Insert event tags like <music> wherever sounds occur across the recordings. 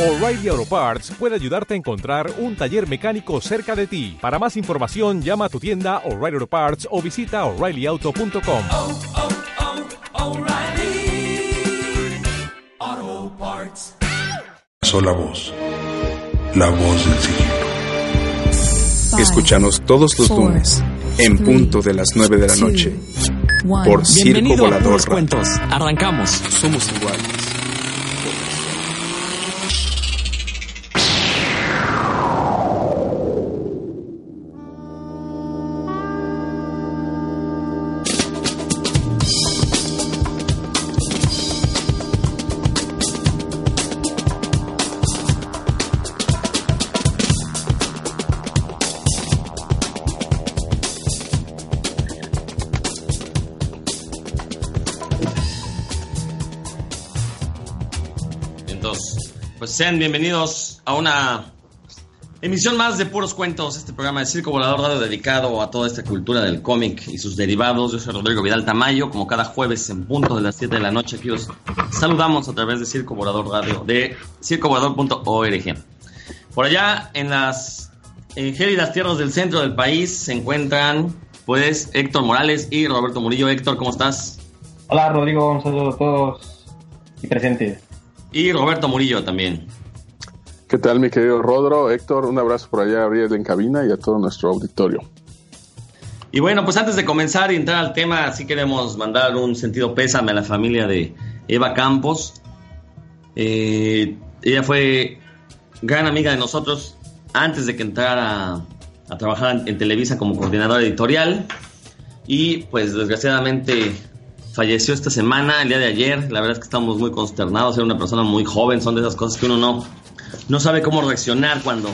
O'Reilly Auto Parts puede ayudarte a encontrar un taller mecánico cerca de ti. Para más información, llama a tu tienda O'Reilly Auto Parts o visita oreillyauto.com. oh, oh, O'Reilly Auto Parts. sola voz, la voz del siglo. Escúchanos todos los lunes en punto de las 9 de la noche por Circo Bienvenido a Volador Puros. Cuentos. Arrancamos. Somos iguales. Sean bienvenidos a una emisión más de Puros Cuentos, este programa de Circo Volador Radio dedicado a toda esta cultura del cómic y sus derivados. Yo soy Rodrigo Vidal Tamayo, como cada jueves en punto de las 7 de la noche aquí os saludamos a través de Circo Volador Radio, de circovolador.org. Por allá en las en gélidas tierras del centro del país se encuentran pues Héctor Morales y Roberto Murillo. Héctor, ¿cómo estás? Hola Rodrigo, un saludo a todos y presentes. Y Roberto Murillo también. ¿Qué tal, mi querido Rodro? Héctor, un abrazo por allá a Ariel en cabina y a todo nuestro auditorio. Y bueno, pues antes de comenzar y entrar al tema, sí queremos mandar un sentido pésame a la familia de Eva Campos. Eh, ella fue gran amiga de nosotros antes de que entrara a trabajar en, en Televisa como coordinadora editorial. Y pues desgraciadamente falleció esta semana, el día de ayer. La verdad es que estamos muy consternados. Era una persona muy joven, son de esas cosas que uno no, no sabe cómo reaccionar cuando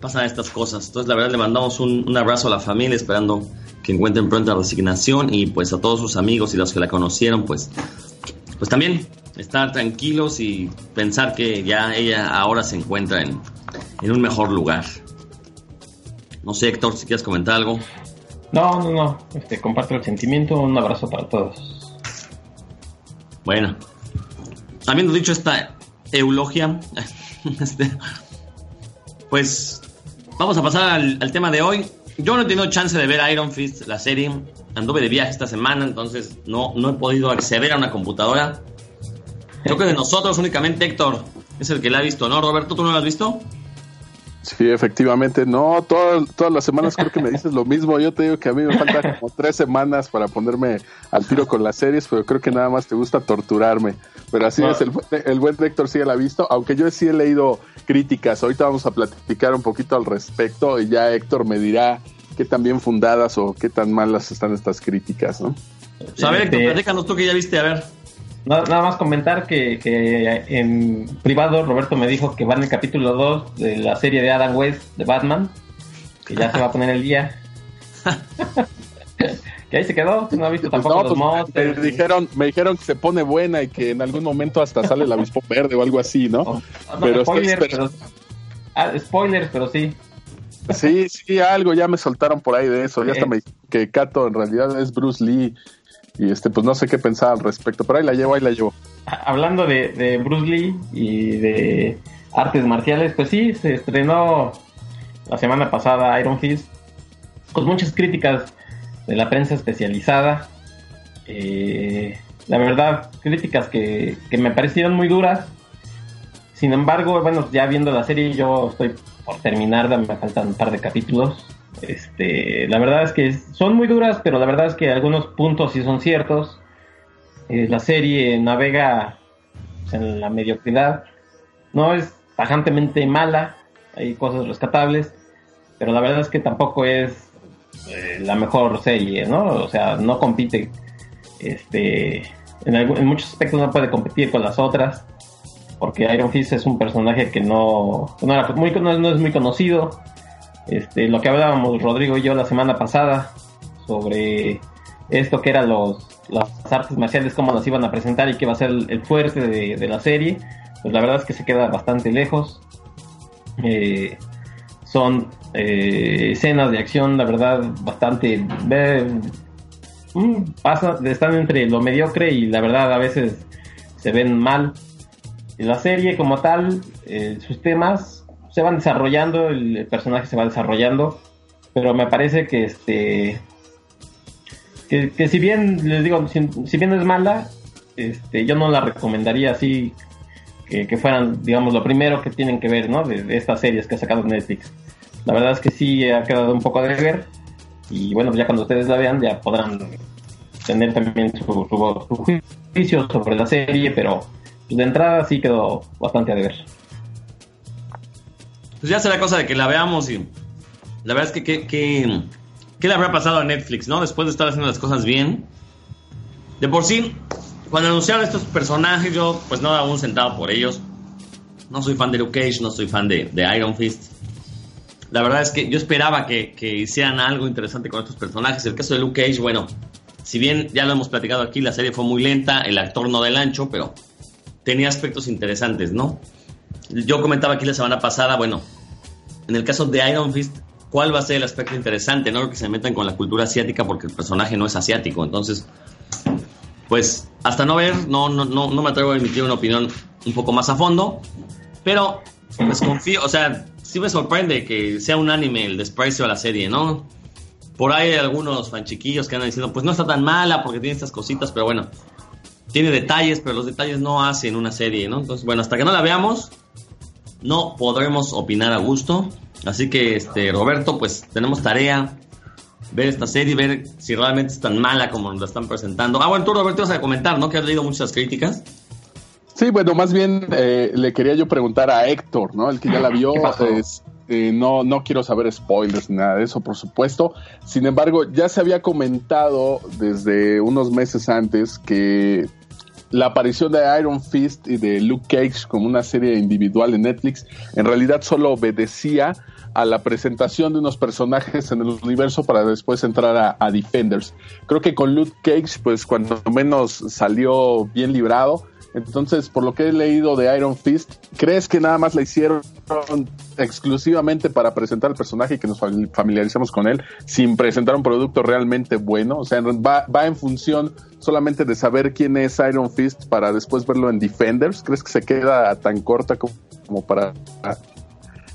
pasan estas cosas. Entonces, la verdad, le mandamos un, un abrazo a la familia, esperando que encuentren pronta resignación y pues a todos sus amigos y los que la conocieron, pues, pues también estar tranquilos y pensar que ya ella ahora se encuentra en, en un mejor lugar. No sé, Héctor, si quieres comentar algo. No, no, no, este, comparto el sentimiento, un abrazo para todos. Bueno, habiendo dicho esta eulogia, <laughs> este, pues vamos a pasar al, tema de hoy. Yo no he tenido chance de ver Iron Fist, la serie. Anduve de viaje esta semana, entonces no, no he podido acceder a una computadora. Creo que de nosotros únicamente Héctor es el que la ha visto, ¿no? Roberto, ¿tú no la has visto? Sí, efectivamente. No, todas, todas las semanas creo que me dices lo mismo. Yo te digo que a mí me faltan como tres semanas para ponerme al tiro con las series, pero creo que nada más te gusta torturarme. Pero así No. es, el, buen- el buen Héctor sí la ha visto, aunque yo sí he leído críticas. Ahorita vamos a platicar un poquito al respecto y ya Héctor me dirá qué tan bien fundadas o qué tan malas están estas críticas, ¿no? Pues a ver, Héctor, platícanos tú que ya viste, a ver. Na- nada más comentar que, que en privado Roberto me dijo que va en el capítulo 2 de la serie de Adam West de Batman, que ya se va a poner el día. <laughs> que ahí se quedó, no ha visto Pues tampoco no, los pues, monsters. me dijeron, me dijeron que se pone buena y que en algún momento hasta sale el avispón verde o algo así, ¿no? Oh, no, pero spoilers, pero, ah, spoilers, pero sí. Sí, sí, algo ya me soltaron por ahí de eso. Ya hasta me dijeron que Kato en realidad es Bruce Lee. Y este, pues no sé qué pensar al respecto. Pero ahí la llevo, ahí la llevo. Hablando de, de Bruce Lee y de artes marciales, pues sí, se estrenó la semana pasada Iron Fist con muchas críticas de la prensa especializada. Eh, la verdad, críticas que, que me parecieron muy duras. Sin embargo, bueno, ya viendo la serie, yo estoy por terminar, me faltan un par de capítulos. Este, la verdad es que son muy duras, pero la verdad es que algunos puntos sí son ciertos. Eh, la serie navega en la mediocridad. No es tajantemente mala, hay cosas rescatables, pero la verdad es que tampoco es eh, la mejor serie, ¿no? O sea, no compite, este, en, muchos aspectos no puede competir con las otras, porque Iron Fist es un personaje que no, no es muy conocido. Este, lo que hablábamos Rodrigo y yo la semana pasada sobre esto que eran los, las artes marciales, cómo las iban a presentar y que va a ser el, fuerte de, de la serie, pues la verdad es que se queda bastante lejos. Eh, son eh, escenas de acción, la verdad, bastante... mm, pasa, están entre lo mediocre y la verdad a veces se ven mal. la serie como tal, eh, sus temas se van desarrollando, el, personaje se va desarrollando, pero me parece que este que, que si bien les digo, si, si bien es mala, este, yo no la recomendaría así que, que fueran, digamos, lo primero que tienen que ver, ¿no? De, estas series que ha sacado Netflix. La verdad es que sí ha quedado un poco de ver y bueno, ya cuando ustedes la vean ya podrán tener también su, su, su juicio sobre la serie, pero de entrada sí quedó bastante a deber. Pues ya será cosa de que la veamos y la verdad es que que, que- ¿qué le habrá pasado a Netflix, no? Después de estar haciendo las cosas bien. De por sí, cuando anunciaron estos personajes, yo pues no daba un centavo por ellos. No soy fan de Luke Cage, no soy fan de, de Iron Fist. La verdad es que yo esperaba que, que hicieran algo interesante con estos personajes. El caso de Luke Cage, bueno, si bien ya lo hemos platicado aquí, la serie fue muy lenta, el actor no del ancho, pero tenía aspectos interesantes, ¿no? Yo comentaba aquí la semana pasada, bueno, en el caso de Iron Fist, ¿cuál va a ser el aspecto interesante? No que se metan con la cultura asiática porque el personaje no es asiático. Entonces, pues hasta no ver, no, no, no, no me atrevo a emitir una opinión un poco más a fondo. Pero, pues confío, o sea, sí me sorprende que sea un anime el desprecio a la serie, ¿no? Por ahí hay algunos fanchiquillos que andan diciendo, pues no está tan mala porque tiene estas cositas, pero bueno, tiene detalles, pero los detalles no hacen una serie, ¿no? Entonces, bueno, hasta que no la veamos, no podremos opinar a gusto. Así que, este, Roberto, pues tenemos tarea ver esta serie, ver si realmente es tan mala como nos la están presentando. Ah, bueno, tú, Roberto, vas a comentar, ¿no? Que has leído muchas críticas. Sí, bueno, más bien eh, le quería yo preguntar a Héctor, ¿no? El que ya la vio. ¿Qué pasó? es- eh, no, no quiero saber spoilers ni nada de eso, por supuesto. Sin embargo, ya se había comentado desde unos meses antes que la aparición de Iron Fist y de Luke Cage como una serie individual en Netflix en realidad solo obedecía a la presentación de unos personajes en el universo para después entrar a, Defenders. Creo que con Luke Cage, pues cuando menos salió bien librado. Entonces, por lo que he leído de Iron Fist, ¿crees que nada más la hicieron exclusivamente para presentar el personaje y que nos fam- familiaricemos con él, sin presentar un producto realmente bueno? O sea, va, en función solamente de saber quién es Iron Fist para después verlo en Defenders. ¿Crees que se queda tan corta como, como para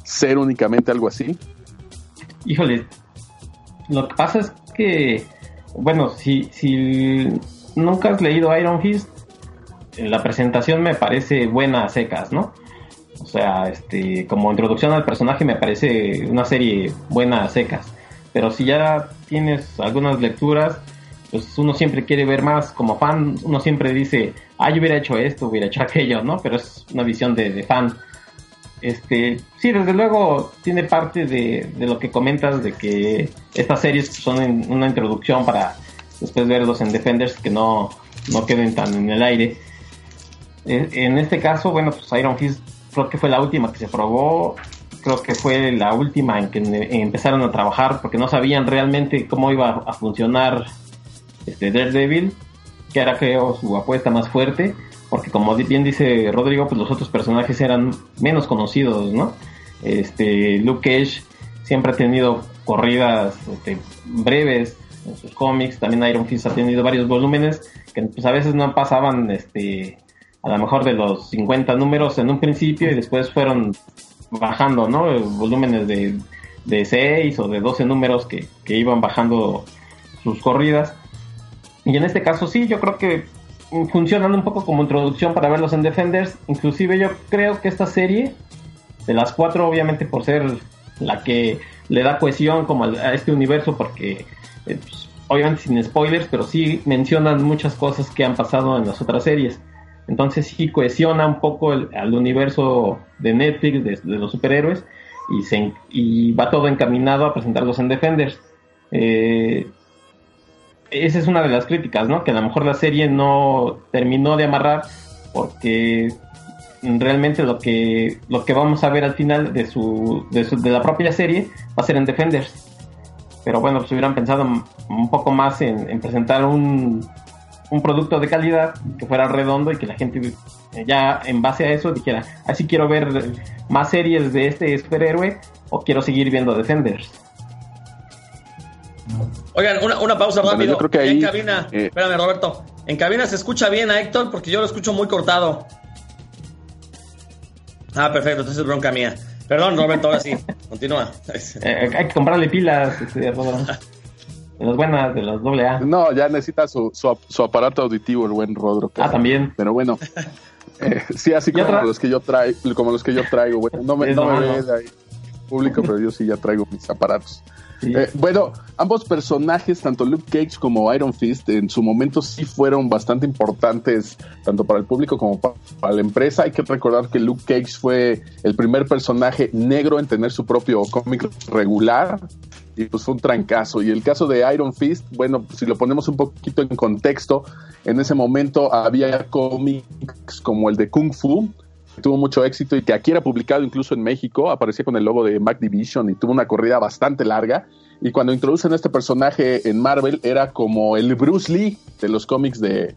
ser únicamente algo así? Híjole, lo que pasa es que, bueno, si, si nunca has leído Iron Fist, la presentación me parece buena a secas, ¿no? O sea, este, como introducción al personaje me parece una serie buena a secas. Pero si ya tienes algunas lecturas, pues uno siempre quiere ver más. Como fan, uno siempre dice, ah, yo hubiera hecho esto, hubiera hecho <laughs> aquello, ¿no? Pero es una visión de, de fan. Este, sí, desde luego tiene parte de, de lo que comentas de que estas series son una introducción para después verlos en Defenders que no, no queden tan en el aire. En este caso, bueno, pues Iron Fist creo que fue la última que se probó, creo que fue la última en que empezaron a trabajar porque no sabían realmente cómo iba a funcionar este Daredevil, que era creo su apuesta más fuerte, porque como bien dice Rodrigo, pues los otros personajes eran menos conocidos, ¿no? Este Luke Cage siempre ha tenido corridas este, breves en sus cómics, también Iron Fist ha tenido varios volúmenes que pues a veces no pasaban este a lo mejor de los 50 números en un principio y después fueron bajando, ¿no? Volúmenes de, de 6 o de 12 números que, que iban bajando sus corridas. Y en este caso sí, yo creo que funcionan un poco como introducción para verlos en Defenders. Inclusive yo creo que esta serie, de las cuatro, obviamente por ser la que le da cohesión como a este universo, porque eh, pues, obviamente sin spoilers, pero sí mencionan muchas cosas que han pasado en las otras series. Entonces sí cohesiona un poco el- al universo de Netflix, de, los superhéroes, y, se, va todo encaminado a presentarlos en Defenders. Eh, esa es una de las críticas, ¿no? Que a lo mejor la serie no terminó de amarrar porque realmente lo que lo que vamos a ver al final de su de, su- de la propia serie va a ser en Defenders. Pero bueno, pues hubieran pensado un poco más en presentar un, un producto de calidad que fuera redondo y que la gente eh, ya en base a eso dijera, así quiero ver más series de este superhéroe o quiero seguir viendo Defenders. Oigan, una, una pausa Bueno, rápido. yo creo que en cabina, eh, espérame, Roberto. En cabina se escucha bien a Héctor porque yo lo escucho muy cortado. Ah, perfecto, entonces bronca mía. Perdón, Roberto, ahora sí. Continúa. <laughs> Eh, hay que comprarle pilas, este. <laughs> De las buenas, de las doble A. No, ya necesita su, su, su aparato auditivo, el buen Rodro. Ah, también. Pero bueno, <laughs> eh, sí, así ¿Y como los que yo traigo, como los que yo traigo, bueno, no me, no me ves ahí público, pero yo sí ya traigo mis aparatos. Sí. Eh, bueno, ambos personajes, tanto Luke Cage como Iron Fist, en su momento sí fueron bastante importantes, tanto para el público como pa- para la empresa. Hay que recordar que Luke Cage fue el primer personaje negro en tener su propio cómic regular. Y pues fue un trancazo. Y el caso de Iron Fist, bueno, si lo ponemos un poquito en contexto, en ese momento había cómics como el de Kung Fu, que tuvo mucho éxito y que aquí era publicado incluso en México, aparecía con el logo de Mac Division y tuvo una corrida bastante larga. Y cuando introducen este personaje en Marvel, era como el Bruce Lee de los cómics de,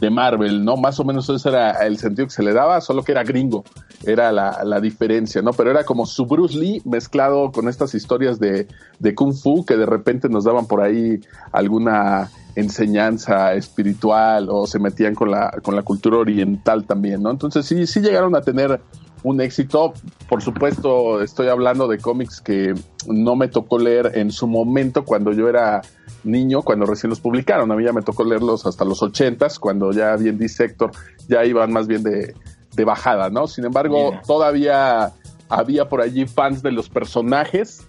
de Marvel, ¿no? Más o menos ese era el sentido que se le daba, solo que era gringo, era la, la diferencia, ¿no? Pero era como su Bruce Lee mezclado con estas historias de, de Kung Fu que de repente nos daban por ahí alguna enseñanza espiritual o se metían con la, con la cultura oriental también, ¿no? Entonces sí, sí llegaron a tener un éxito. Por supuesto, estoy hablando de cómics que no me tocó leer en su momento cuando yo era niño, cuando recién los publicaron. A mí ya me tocó leerlos hasta los ochentas, cuando ya bien dice Héctor, ya iban más bien de, de bajada, ¿no? Sin embargo, Mira. todavía había por allí fans de los personajes.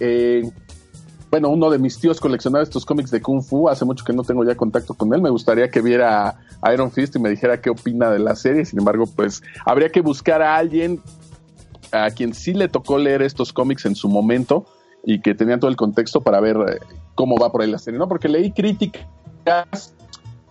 Eh, bueno, uno de mis tíos coleccionaba estos cómics de Kung Fu. Hace mucho que no tengo ya contacto con él. Me gustaría que viera Iron Fist y me dijera qué opina de la serie. Sin embargo, pues habría que buscar a alguien a quien sí le tocó leer estos cómics en su momento y que tenía todo el contexto para ver eh, cómo va por ahí la serie, ¿no? Porque leí críticas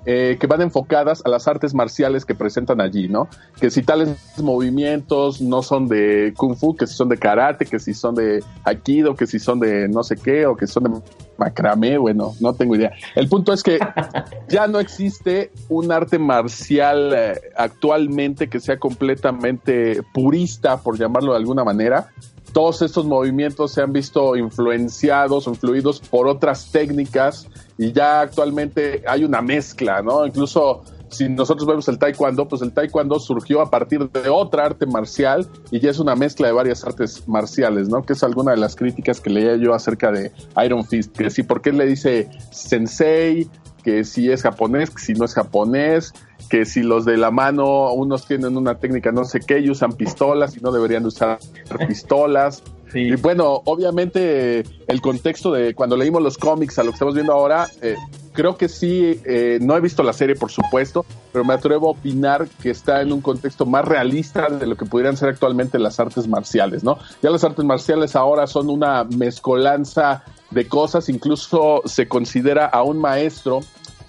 eh, que van enfocadas a las artes marciales que presentan allí, ¿no? Que si tales movimientos no son de kung fu, que si son de karate, que si son de aikido, que si son de no sé qué, o que son de macramé, bueno, no tengo idea. El punto es que <laughs> ya no existe un arte marcial eh, actualmente que sea completamente purista, por llamarlo de alguna manera. Todos estos movimientos se han visto influenciados o influidos por otras técnicas y ya actualmente hay una mezcla, ¿no? Incluso si nosotros vemos el taekwondo, pues el taekwondo surgió a partir de otra arte marcial y ya es una mezcla de varias artes marciales, ¿no? Que es alguna de las críticas que leía yo acerca de Iron Fist, que ¿por qué le dice sensei? Que si es japonés, que si no es japonés, que si los de la mano, unos tienen una técnica no sé qué y usan pistolas y no deberían usar pistolas. Sí. Y bueno, obviamente el contexto de cuando leímos los cómics a lo que estamos viendo ahora, eh, creo que sí, eh, no he visto la serie por supuesto, pero me atrevo a opinar que está en un contexto más realista de lo que pudieran ser actualmente las artes marciales, ¿no? Ya las artes marciales ahora son una mezcolanza de cosas, incluso se considera a un maestro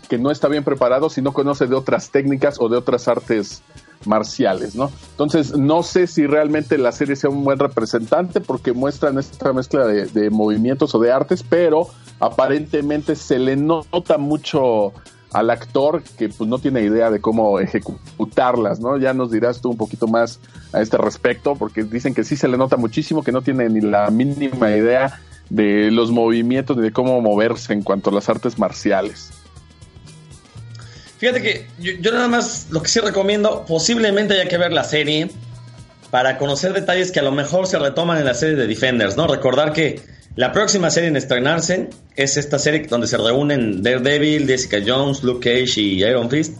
que no está bien preparado si no conoce de otras técnicas o de otras artes marciales, ¿no? Entonces, no sé si realmente la serie sea un buen representante porque muestran esta mezcla de, de movimientos o de artes, pero aparentemente se le nota mucho al actor que pues no tiene idea de cómo ejecutarlas, ¿no? Ya nos dirás tú un poquito más a este respecto, porque dicen que sí se le nota muchísimo, que no tiene ni la mínima idea de los movimientos ni de cómo moverse en cuanto a las artes marciales. Fíjate que yo, yo nada más lo que sí recomiendo, posiblemente haya que ver la serie para conocer detalles que a lo mejor se retoman en la serie de Defenders, ¿no? Recordar que la próxima serie en estrenarse es esta serie donde se reúnen Daredevil, Jessica Jones, Luke Cage y Iron Fist.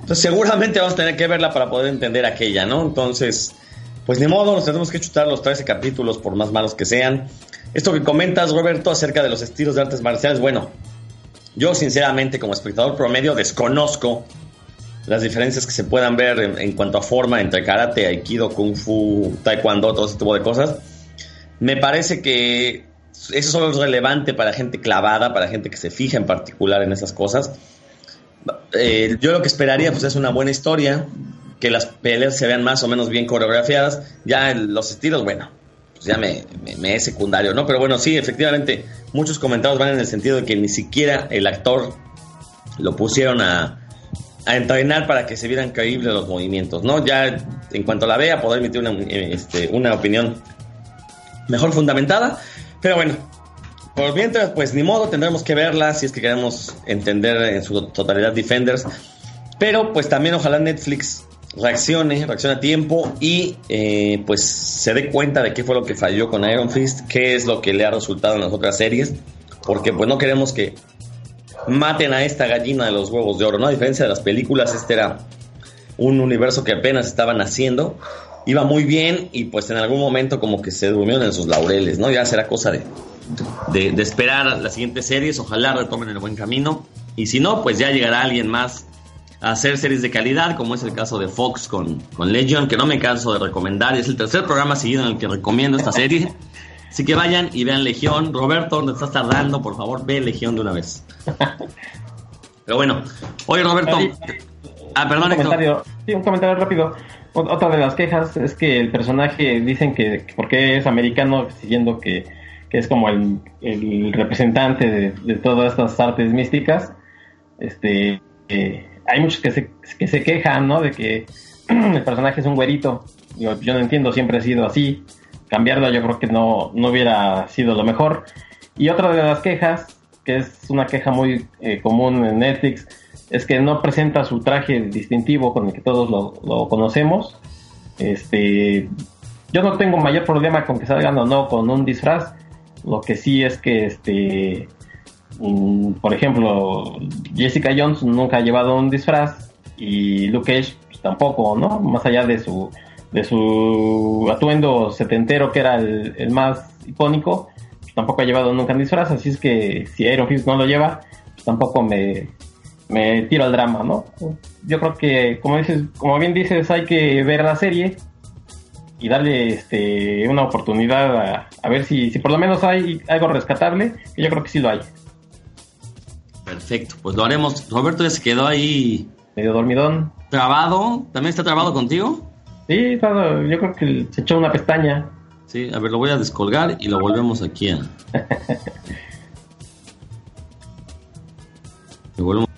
Entonces seguramente vamos a tener que verla para poder entender aquella, ¿no? Entonces, pues ni modo, nos tenemos que chutar los 13 capítulos por más malos que sean. Esto que comentas, Roberto, acerca de los estilos de artes marciales, bueno, yo sinceramente como espectador promedio desconozco las diferencias que se puedan ver en, en cuanto a forma entre karate, aikido, kung fu, taekwondo, todo ese tipo de cosas. Me parece que eso solo es relevante para gente clavada, para gente que se fija en particular en esas cosas. Eh, yo lo que esperaría pues es una buena historia, que las peleas se vean más o menos bien coreografiadas. Ya los estilos, bueno, pues ya me, es secundario, ¿no? Pero bueno, sí, efectivamente, muchos comentarios van en el sentido de que ni siquiera el actor lo pusieron a, entrenar para que se vieran creíbles los movimientos, ¿no? Ya en cuanto la vea, poder emitir una, este, una opinión mejor fundamentada. Pero bueno, por mientras, pues ni modo, tendremos que verla si es que queremos entender en su totalidad Defenders. Pero pues también ojalá Netflix reaccione, reaccione a tiempo y eh, pues se dé cuenta de qué fue lo que falló con Iron Fist, qué es lo que le ha resultado en las otras series, porque pues no queremos que maten a esta gallina de los huevos de oro, ¿no? A diferencia de las películas, este era un universo que apenas estaban haciendo, iba muy bien y pues en algún momento como que se durmieron en sus laureles, ¿no? Ya será cosa de, de, de esperar las siguientes series, ojalá retomen el buen camino y si no, pues ya llegará alguien más hacer series de calidad, como es el caso de Fox con, con Legion, que no me canso de recomendar, es el tercer programa seguido en el que recomiendo esta serie. Así que vayan y vean Legión. Roberto, ¿dónde estás tardando? Por favor, ve Legión de una vez. Pero bueno, oye Roberto. Ah, perdón, un comentario, sí, un comentario rápido. Otra de las quejas es que el personaje dicen que, que porque es americano, siguiendo que, que es como el, el representante de, de todas estas artes místicas. Este, eh, hay muchos que se, que se quejan, ¿no? De que <clears throat> el personaje es un güerito. Yo no entiendo, siempre ha sido así. Cambiarlo yo creo que no, no hubiera sido lo mejor. Y otra de las quejas, que es una queja muy eh, común en Netflix, es que no presenta su traje distintivo con el que todos lo, lo conocemos. Este, yo no tengo mayor problema con que salgan o no con un disfraz. Lo que sí es que, este, mm, por ejemplo, Jessica Jones nunca ha llevado un disfraz y Luke Cage pues, tampoco, ¿no? Más allá de su de su atuendo setentero que era el, más icónico, pues, tampoco ha llevado nunca un disfraz. Así es que si Iron no lo lleva, pues tampoco me, me tiro al drama, ¿no? Yo creo que, como dices, como bien dices, hay que ver la serie y darle este una oportunidad a, a ver si, si por lo menos hay algo rescatable, que yo creo que sí lo hay. Perfecto, pues lo haremos. Roberto ya se quedó ahí Medio dormidón. trabado. ¿También está trabado contigo? Sí, todo, yo creo que se echó una pestaña. Sí, a ver, lo voy a descolgar y lo volvemos aquí a. <laughs> Lo volvemos.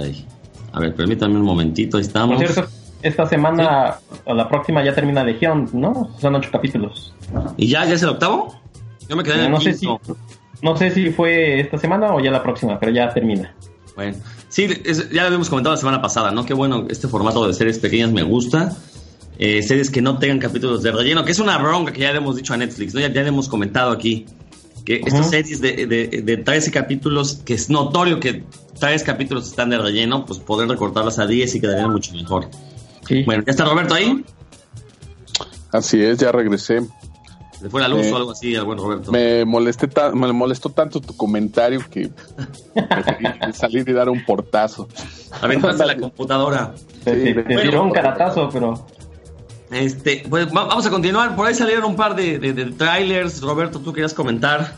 Ahí. A ver, permítame un momentito, ahí Por estamos. cierto, esta semana o la próxima ya termina Legión, ¿no? Son ocho capítulos. ¿Y ya, ya es el octavo? Yo me quedé en el No sé si. No sé si fue esta semana o ya la próxima, pero ya termina. Bueno, sí, es- ya lo habíamos comentado la semana pasada, ¿no? Qué bueno, este formato de series pequeñas me gusta. Eh, series que no tengan capítulos de relleno, que es una bronca que ya le hemos dicho a Netflix, ¿no? Ya, ya le hemos comentado aquí. Que estas series de, de, de 13 capítulos, que es notorio que 3 capítulos están de relleno, pues poder recortarlas a 10 y quedarían mucho mejor. Sí. Bueno, ¿ya está Roberto ahí? Así es, ya regresé. ¿Le fue la luz Eh, o algo así al buen Roberto? Me, molesté me molestó tanto tu comentario que preferí <laughs> salir y dar un portazo. Aventaste la computadora. Te, te- te Bueno. tiró un caratazo, pero Este, pues va- vamos a continuar. Por ahí salieron un par de, de- de trailers. Roberto, tú querías comentar.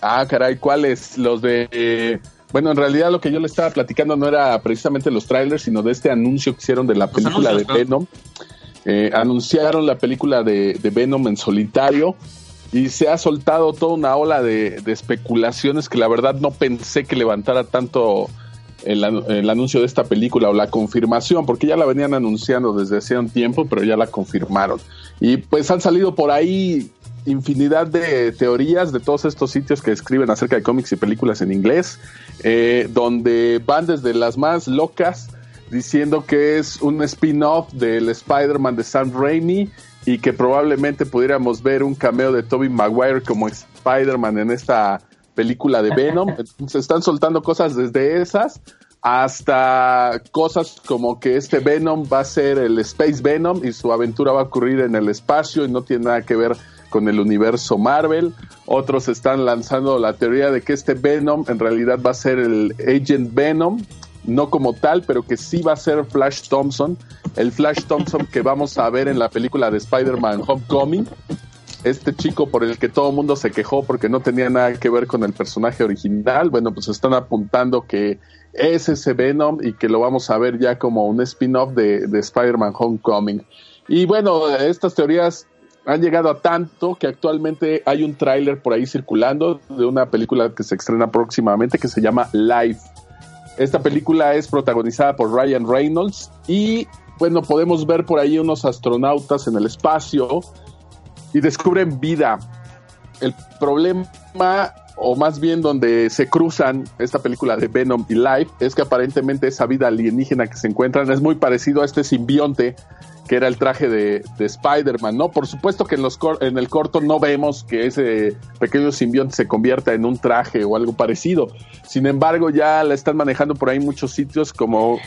Ah, caray, ¿cuáles? Los de... eh, bueno, en realidad lo que yo le estaba platicando no era precisamente los trailers, sino de este anuncio que hicieron de la Los película anuncios, de ¿no? Venom. Eh, anunciaron la película de, Venom en solitario y se ha soltado toda una ola de, especulaciones que la verdad no pensé que levantara tanto el anuncio de esta película o la confirmación, porque ya la venían anunciando desde hace un tiempo, pero ya la confirmaron. Y pues han salido por ahí infinidad de teorías de todos estos sitios que escriben acerca de cómics y películas en inglés, eh, donde van desde las más locas diciendo que es un spin-off del Spider-Man de Sam Raimi y que probablemente pudiéramos ver un cameo de Tobey Maguire como Spider-Man en esta película de Venom. <laughs> Se están soltando cosas desde esas hasta cosas como que este Venom va a ser el Space Venom y su aventura va a ocurrir en el espacio y no tiene nada que ver con el universo Marvel. Otros están lanzando la teoría de que este Venom en realidad va a ser el Agent Venom, no como tal, pero que sí va a ser Flash Thompson, el Flash Thompson que vamos a ver en la película de Spider-Man Homecoming. Este chico por el que todo el mundo se quejó porque no tenía nada que ver con el personaje original, bueno, pues están apuntando que es ese Venom y que lo vamos a ver ya como un spin-off de, de Spider-Man Homecoming. Y bueno, estas teorías han llegado a tanto que actualmente hay un tráiler por ahí circulando de una película que se estrena próximamente que se llama Life. Esta película es protagonizada por Ryan Reynolds y bueno, podemos ver por ahí unos astronautas en el espacio y descubren vida. El problema o más bien donde se cruzan esta película de Venom y Life, es que aparentemente esa vida alienígena que se encuentran es muy parecido a este simbionte que era el traje de, de Spider-Man, ¿no? Por supuesto que en, los cor- en el corto no vemos que ese pequeño simbionte se convierta en un traje o algo parecido. Sin embargo, ya la están manejando por ahí muchos sitios como,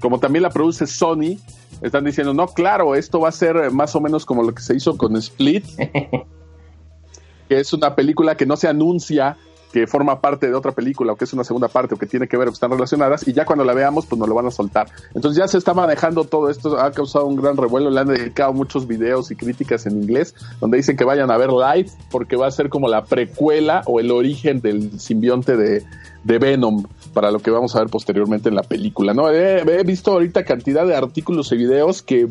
como también la produce Sony. Están diciendo, no, claro, esto va a ser más o menos como lo que se hizo con Split, <laughs> que es una película que no se anuncia que forma parte de otra película o que es una segunda parte o que tiene que ver o que están relacionadas y ya cuando la veamos pues nos lo van a soltar. Entonces ya se está manejando todo esto, ha causado un gran revuelo, le han dedicado muchos videos y críticas en inglés donde dicen que vayan a ver live porque va a ser como la precuela o el origen del simbionte de, Venom para lo que vamos a ver posteriormente en la película. No, he, he visto ahorita cantidad de artículos y videos que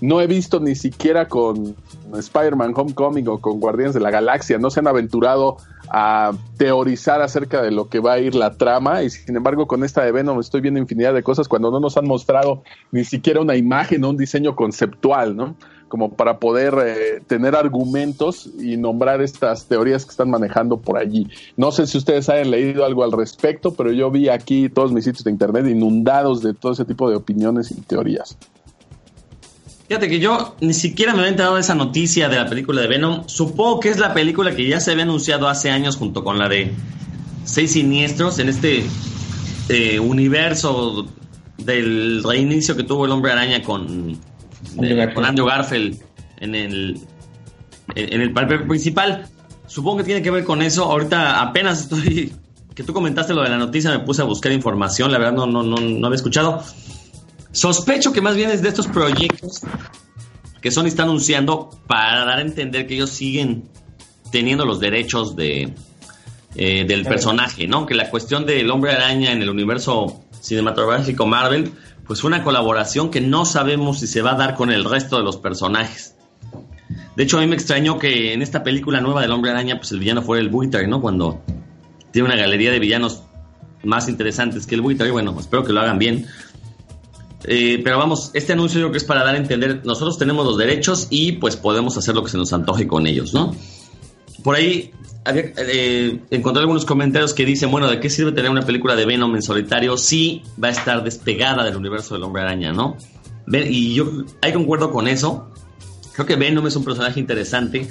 no he visto ni siquiera con Spider-Man Homecoming o con Guardianes de la Galaxia. No se han aventurado a teorizar acerca de lo que va a ir la trama y sin embargo con esta de Venom estoy viendo infinidad de cosas cuando no nos han mostrado ni siquiera una imagen o un diseño conceptual, ¿no? Como para poder eh, tener argumentos y nombrar estas teorías que están manejando por allí. No sé si ustedes hayan leído algo al respecto, pero yo vi aquí todos mis sitios de internet inundados de todo ese tipo de opiniones y teorías. Fíjate que yo ni siquiera me había enterado de esa noticia de la película de Venom. Supongo que es la película que ya se había anunciado hace años junto con la de Seis Siniestros en este eh, universo del reinicio que tuvo el Hombre Araña con, Andrew Garfield. con Andrew Garfield en el, en, en el papel principal. Supongo que tiene que ver con eso. Ahorita apenas estoy... Que tú comentaste lo de la noticia, me puse a buscar información. La verdad no, no, no, no había escuchado. Sospecho que más bien es de estos proyectos que Sony está anunciando para dar a entender que ellos siguen teniendo los derechos de eh, del personaje, ¿no? Que la cuestión del hombre araña en el universo cinematográfico Marvel, pues fue una colaboración que no sabemos si se va a dar con el resto de los personajes. De hecho, a mí me extrañó que en esta película nueva del hombre araña, pues el villano fuera el buitre, ¿no? Cuando tiene una galería de villanos más interesantes que el buitre. Y bueno, espero que lo hagan bien. Eh, pero vamos, este anuncio yo creo que es para dar a entender, nosotros tenemos los derechos y pues podemos hacer lo que se nos antoje con ellos, ¿no? Por ahí eh, encontré algunos comentarios que dicen, bueno, ¿de qué sirve tener una película de Venom en solitario si va a estar despegada del universo del hombre araña, ¿no? Y yo ahí concuerdo con eso. Creo que Venom es un personaje interesante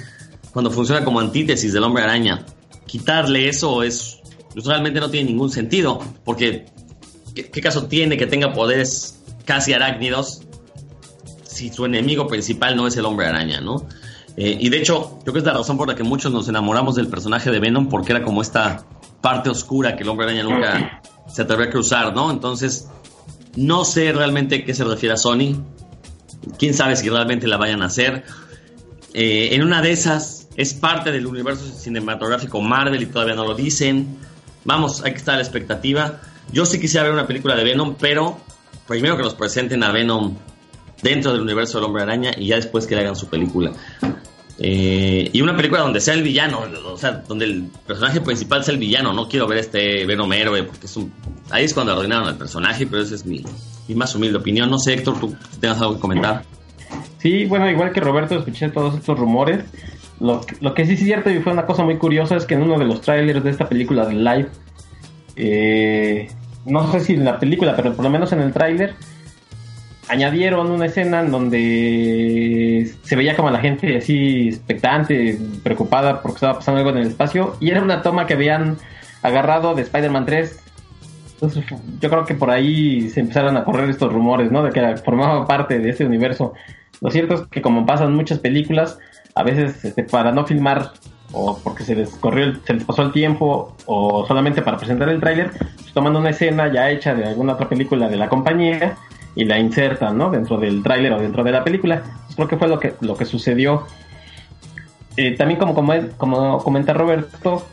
cuando funciona como antítesis del hombre araña. Quitarle eso es pues, realmente no tiene ningún sentido, porque ¿qué, qué caso tiene que tenga poderes casi arácnidos si su enemigo principal no es el hombre araña, ¿no? Eh, y de hecho, creo que es la razón por la que muchos nos enamoramos del personaje de Venom, porque era como esta parte oscura que el hombre araña nunca se atrevió a cruzar, ¿no? Entonces, no sé realmente a qué se refiere a Sony. Quién sabe si realmente la vayan a hacer. Eh, en una de esas es parte del universo cinematográfico Marvel y todavía no lo dicen. Vamos, hay que estar a la expectativa. Yo sí quisiera ver una película de Venom, pero primero que nos presenten a Venom dentro del universo del Hombre Araña y ya después que le hagan su película. Eh, y una película donde sea el villano, o sea, donde el personaje principal sea el villano. No quiero ver este Venom héroe, porque es un... ahí es cuando arruinaron al personaje, pero esa es mi, mi más humilde opinión. No sé, Héctor, tú tengas algo que comentar. Sí, bueno, igual que Roberto, escuché todos estos rumores. Lo, lo que sí es cierto y fue una cosa muy curiosa es que en uno de los trailers de esta película de Live, eh, no sé si en la película, pero por lo menos en el tráiler, añadieron una escena en donde se veía como la gente así expectante, preocupada porque estaba pasando algo en el espacio, y era una toma que habían agarrado de Spider-Man 3. Entonces, yo creo que por ahí se empezaron a correr estos rumores, ¿no? De que formaba parte de ese universo. Lo cierto es que como pasan muchas películas, a veces este, para no filmar o porque se les corrió, se les pasó el tiempo o solamente para presentar el tráiler, pues toman una escena ya hecha de alguna otra película de la compañía y la insertan, ¿no? Dentro del tráiler o dentro de la película. Pues creo que fue lo que lo que sucedió. Eh, también como, como como comenta Roberto,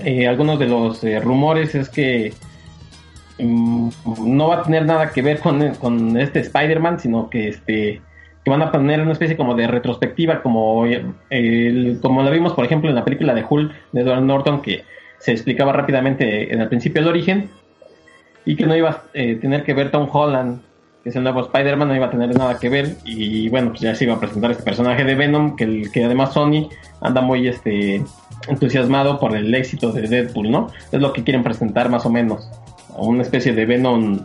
eh, algunos de los eh, rumores es que mm, no va a tener nada que ver con, con este Spider-Man, sino que este que van a poner una especie como de retrospectiva, como, el- como la vimos, por ejemplo, en la película de Hulk de Edward Norton, que se explicaba rápidamente en el principio el origen, y que no iba a eh, tener que ver Tom Holland que es el nuevo Spider-Man, no iba a tener nada que ver. Y bueno, pues ya se iba a presentar este personaje de Venom, que, que además Sony anda muy este entusiasmado por el éxito de Deadpool, ¿no? Es lo que quieren presentar más o menos. Una especie de Venom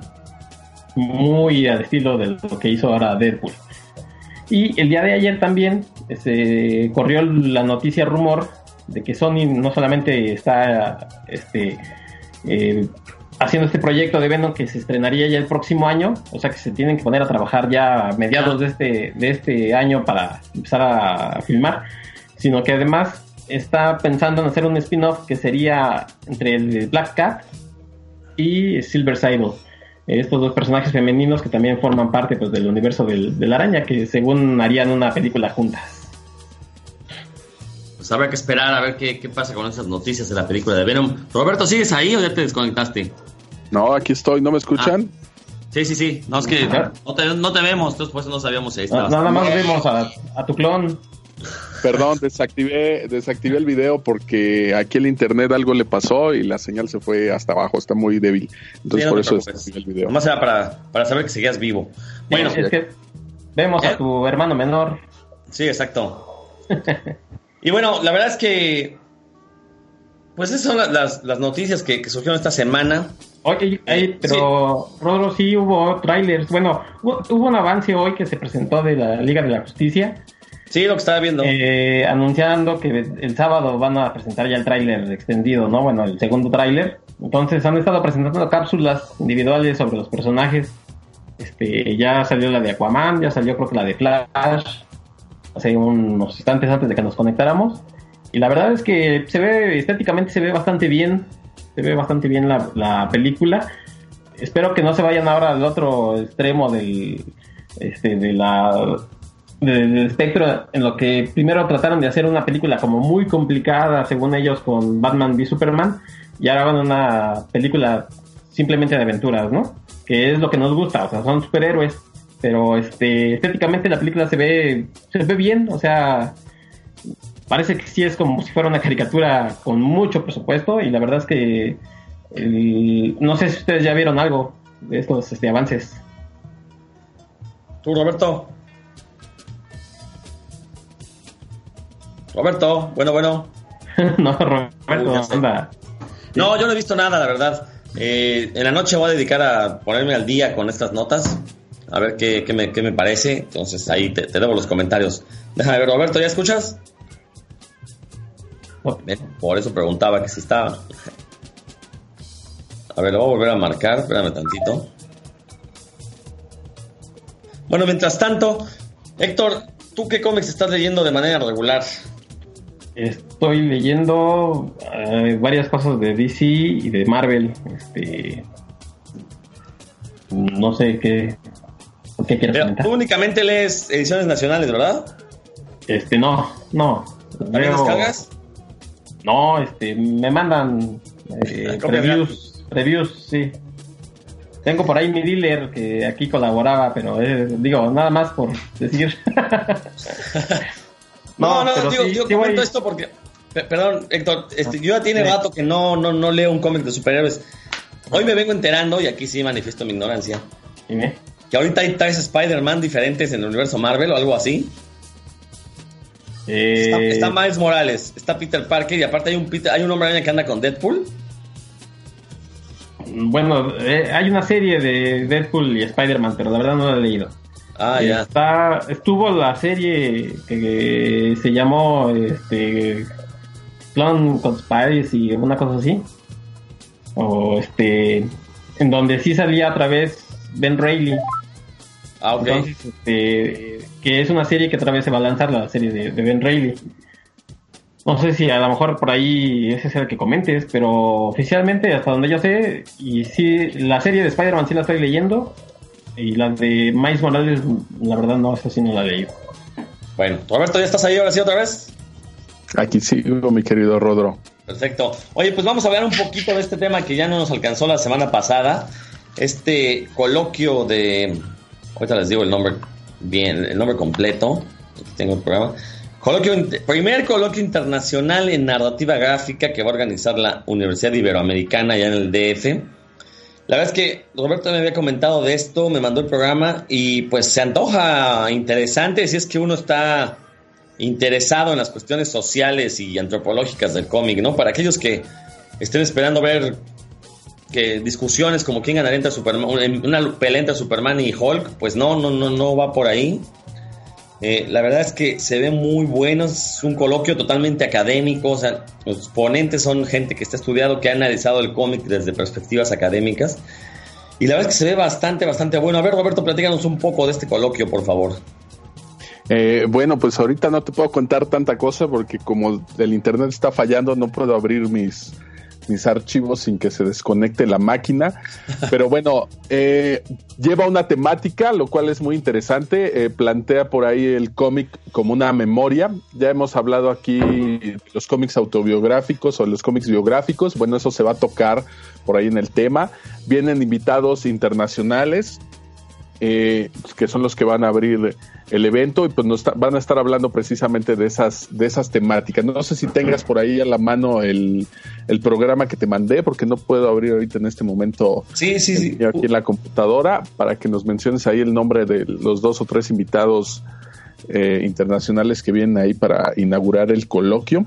muy al estilo de lo que hizo ahora Deadpool. Y el día de ayer también se corrió la noticia rumor de que Sony no solamente está este, eh, haciendo este proyecto de Venom que se estrenaría ya el próximo año, o sea que se tienen que poner a trabajar ya a mediados de este, de este año para empezar a filmar, sino que además está pensando en hacer un spin-off que sería entre el Black Cat y Silver Sable. Estos dos personajes femeninos que también forman parte pues, del universo del, de la araña, que según harían una película juntas. Pues habrá que esperar a ver qué, qué pasa con esas noticias de la película de Venom. Roberto, ¿sigues ahí o ya te desconectaste? No, aquí estoy, ¿no me escuchan? Sí, sí, sí. No, es que no te, no te vemos, entonces pues no sabíamos si ahí No- estabas. nada más vemos a, a tu clon. Perdón, desactivé, desactivé el video porque aquí el internet algo le pasó y la señal se fue hasta abajo, está muy débil. Entonces Sí, no por eso desactivé el video. Nomás era para, para saber que seguías vivo. Bueno, es que vemos ¿Eh? a tu hermano menor. sí, exacto. Y bueno, la verdad es que. Pues esas son la- las, las noticias que, que surgieron esta semana. Oye, ey, pero Rodro, sí hubo trailers. Bueno, hubo, hubo un avance hoy que se presentó de la Liga de la Justicia, Sí, lo que estaba viendo. eh, anunciando que el sábado van a presentar ya el tráiler extendido, ¿no? Bueno, el segundo tráiler. Entonces han estado presentando cápsulas individuales sobre los personajes. Este, ya salió la de Aquaman, ya salió creo que la de Flash, hace unos instantes antes de que nos conectáramos. Y la verdad es que se ve, estéticamente se ve bastante bien, se ve bastante bien la, la película. Espero que no se vayan ahora al otro extremo del, este, de la, de- del espectro, en lo que primero trataron de hacer una película como muy complicada, según ellos, con Batman v Superman, y ahora van a una película simplemente de aventuras, ¿no? Que es lo que nos gusta, o sea, son superhéroes, pero este, estéticamente la película se ve, se ve bien, o sea, parece que sí es como si fuera una caricatura con mucho presupuesto, y la verdad es que no sé si ustedes ya vieron algo de estos este, avances. Tú, Roberto. Roberto, bueno, bueno. <laughs> no, Roberto, anda. No, yo no he visto nada, la verdad. Eh, en la noche voy a dedicar a ponerme al día con estas notas. A ver qué, qué me, qué me parece. Entonces ahí te, te debo los comentarios. Déjame ver, Roberto, ¿ya escuchas? Por eso preguntaba que si estaba. A ver, lo voy a volver a marcar. Espérame tantito. Bueno, mientras tanto, Héctor, ¿tú qué cómics estás leyendo de manera regular? Estoy leyendo eh, varias cosas de DC y de Marvel. Este, no sé qué, qué quieres Pero comentar. tú únicamente lees ediciones nacionales, ¿verdad? Este, no, no. ¿También descargas? No, este, me mandan eh, previews, previews, sí. Tengo por ahí mi dealer que aquí colaboraba, pero eh, digo, nada más por decir. <laughs> No, no, pero digo, sí, digo, sí comento esto porque. pe- Perdón, Héctor, este, yo ya tiene rato que no, no, no leo un cómic de superhéroes. Hoy me vengo enterando, y aquí sí manifiesto mi ignorancia, Dime. que ahorita hay tres Spider-Man diferentes en el universo Marvel o algo así. Está, Eh, está Miles Morales, está Peter Parker y aparte hay un Peter, hay un hombre araña que anda con Deadpool. Bueno, eh, hay una serie de Deadpool y Spider-Man, pero la verdad no la he leído. Ah, ya. Está, estuvo la serie que, que se llamó este, Clone Conspiracy, una cosa así. O este, en donde sí salía otra vez Ben Reilly. Ah, ok. Entonces, este, que es una serie que otra vez se va a lanzar, la serie de, de Ben Reilly. No sé si a lo mejor por ahí ese es el que comentes, pero oficialmente, hasta donde yo sé, y sí, la serie de Spider-Man sí la estoy leyendo, y la de Miles Morales, la verdad no, esa sí no la he leído. Bueno, Roberto, ¿ya estás ahí ahora sí otra vez? Aquí sigo, mi querido Rodro. Perfecto. Oye, pues vamos a hablar un poquito de este tema que ya no nos alcanzó la semana pasada. Este coloquio de. Ahorita les digo el nombre bien, el nombre completo. Tengo el programa. Coloquio, primer coloquio internacional en narrativa gráfica que va a organizar la Universidad Iberoamericana ya en el DF. La verdad es que Roberto me había comentado de esto, me mandó el programa y pues se antoja interesante si es que uno está interesado en las cuestiones sociales y antropológicas del cómic, ¿no? Para aquellos que estén esperando ver que discusiones como quién ganaría entre Superman, una pelea Superman y Hulk, pues no, no, no, no va por ahí. Eh, la verdad es que se ve muy bueno, es un coloquio totalmente académico, o sea, los ponentes son gente que está estudiado, que ha analizado el cómic desde perspectivas académicas. Y la verdad es que se ve bastante, bastante bueno. A ver, Roberto, platícanos un poco de este coloquio, por favor. Eh, bueno, pues ahorita no te puedo contar tanta cosa porque como el internet está fallando, no puedo abrir mis, mis archivos sin que se desconecte la máquina. <laughs> Pero bueno, eh, lleva una temática, lo cual es muy interesante. Eh, plantea por ahí el cómic como una memoria. Ya hemos hablado aquí de los cómics autobiográficos o los cómics biográficos. Bueno, eso se va a tocar por ahí en el tema. Vienen invitados internacionales. Eh, que son los que van a abrir el evento y pues nos van a estar hablando precisamente de esas, de esas temáticas. No sé si tengas por ahí a la mano el, programa que te mandé, porque no puedo abrir ahorita en este momento sí, sí, sí. aquí en la computadora, para que nos menciones ahí el nombre de los dos o tres invitados eh, internacionales que vienen ahí para inaugurar el coloquio.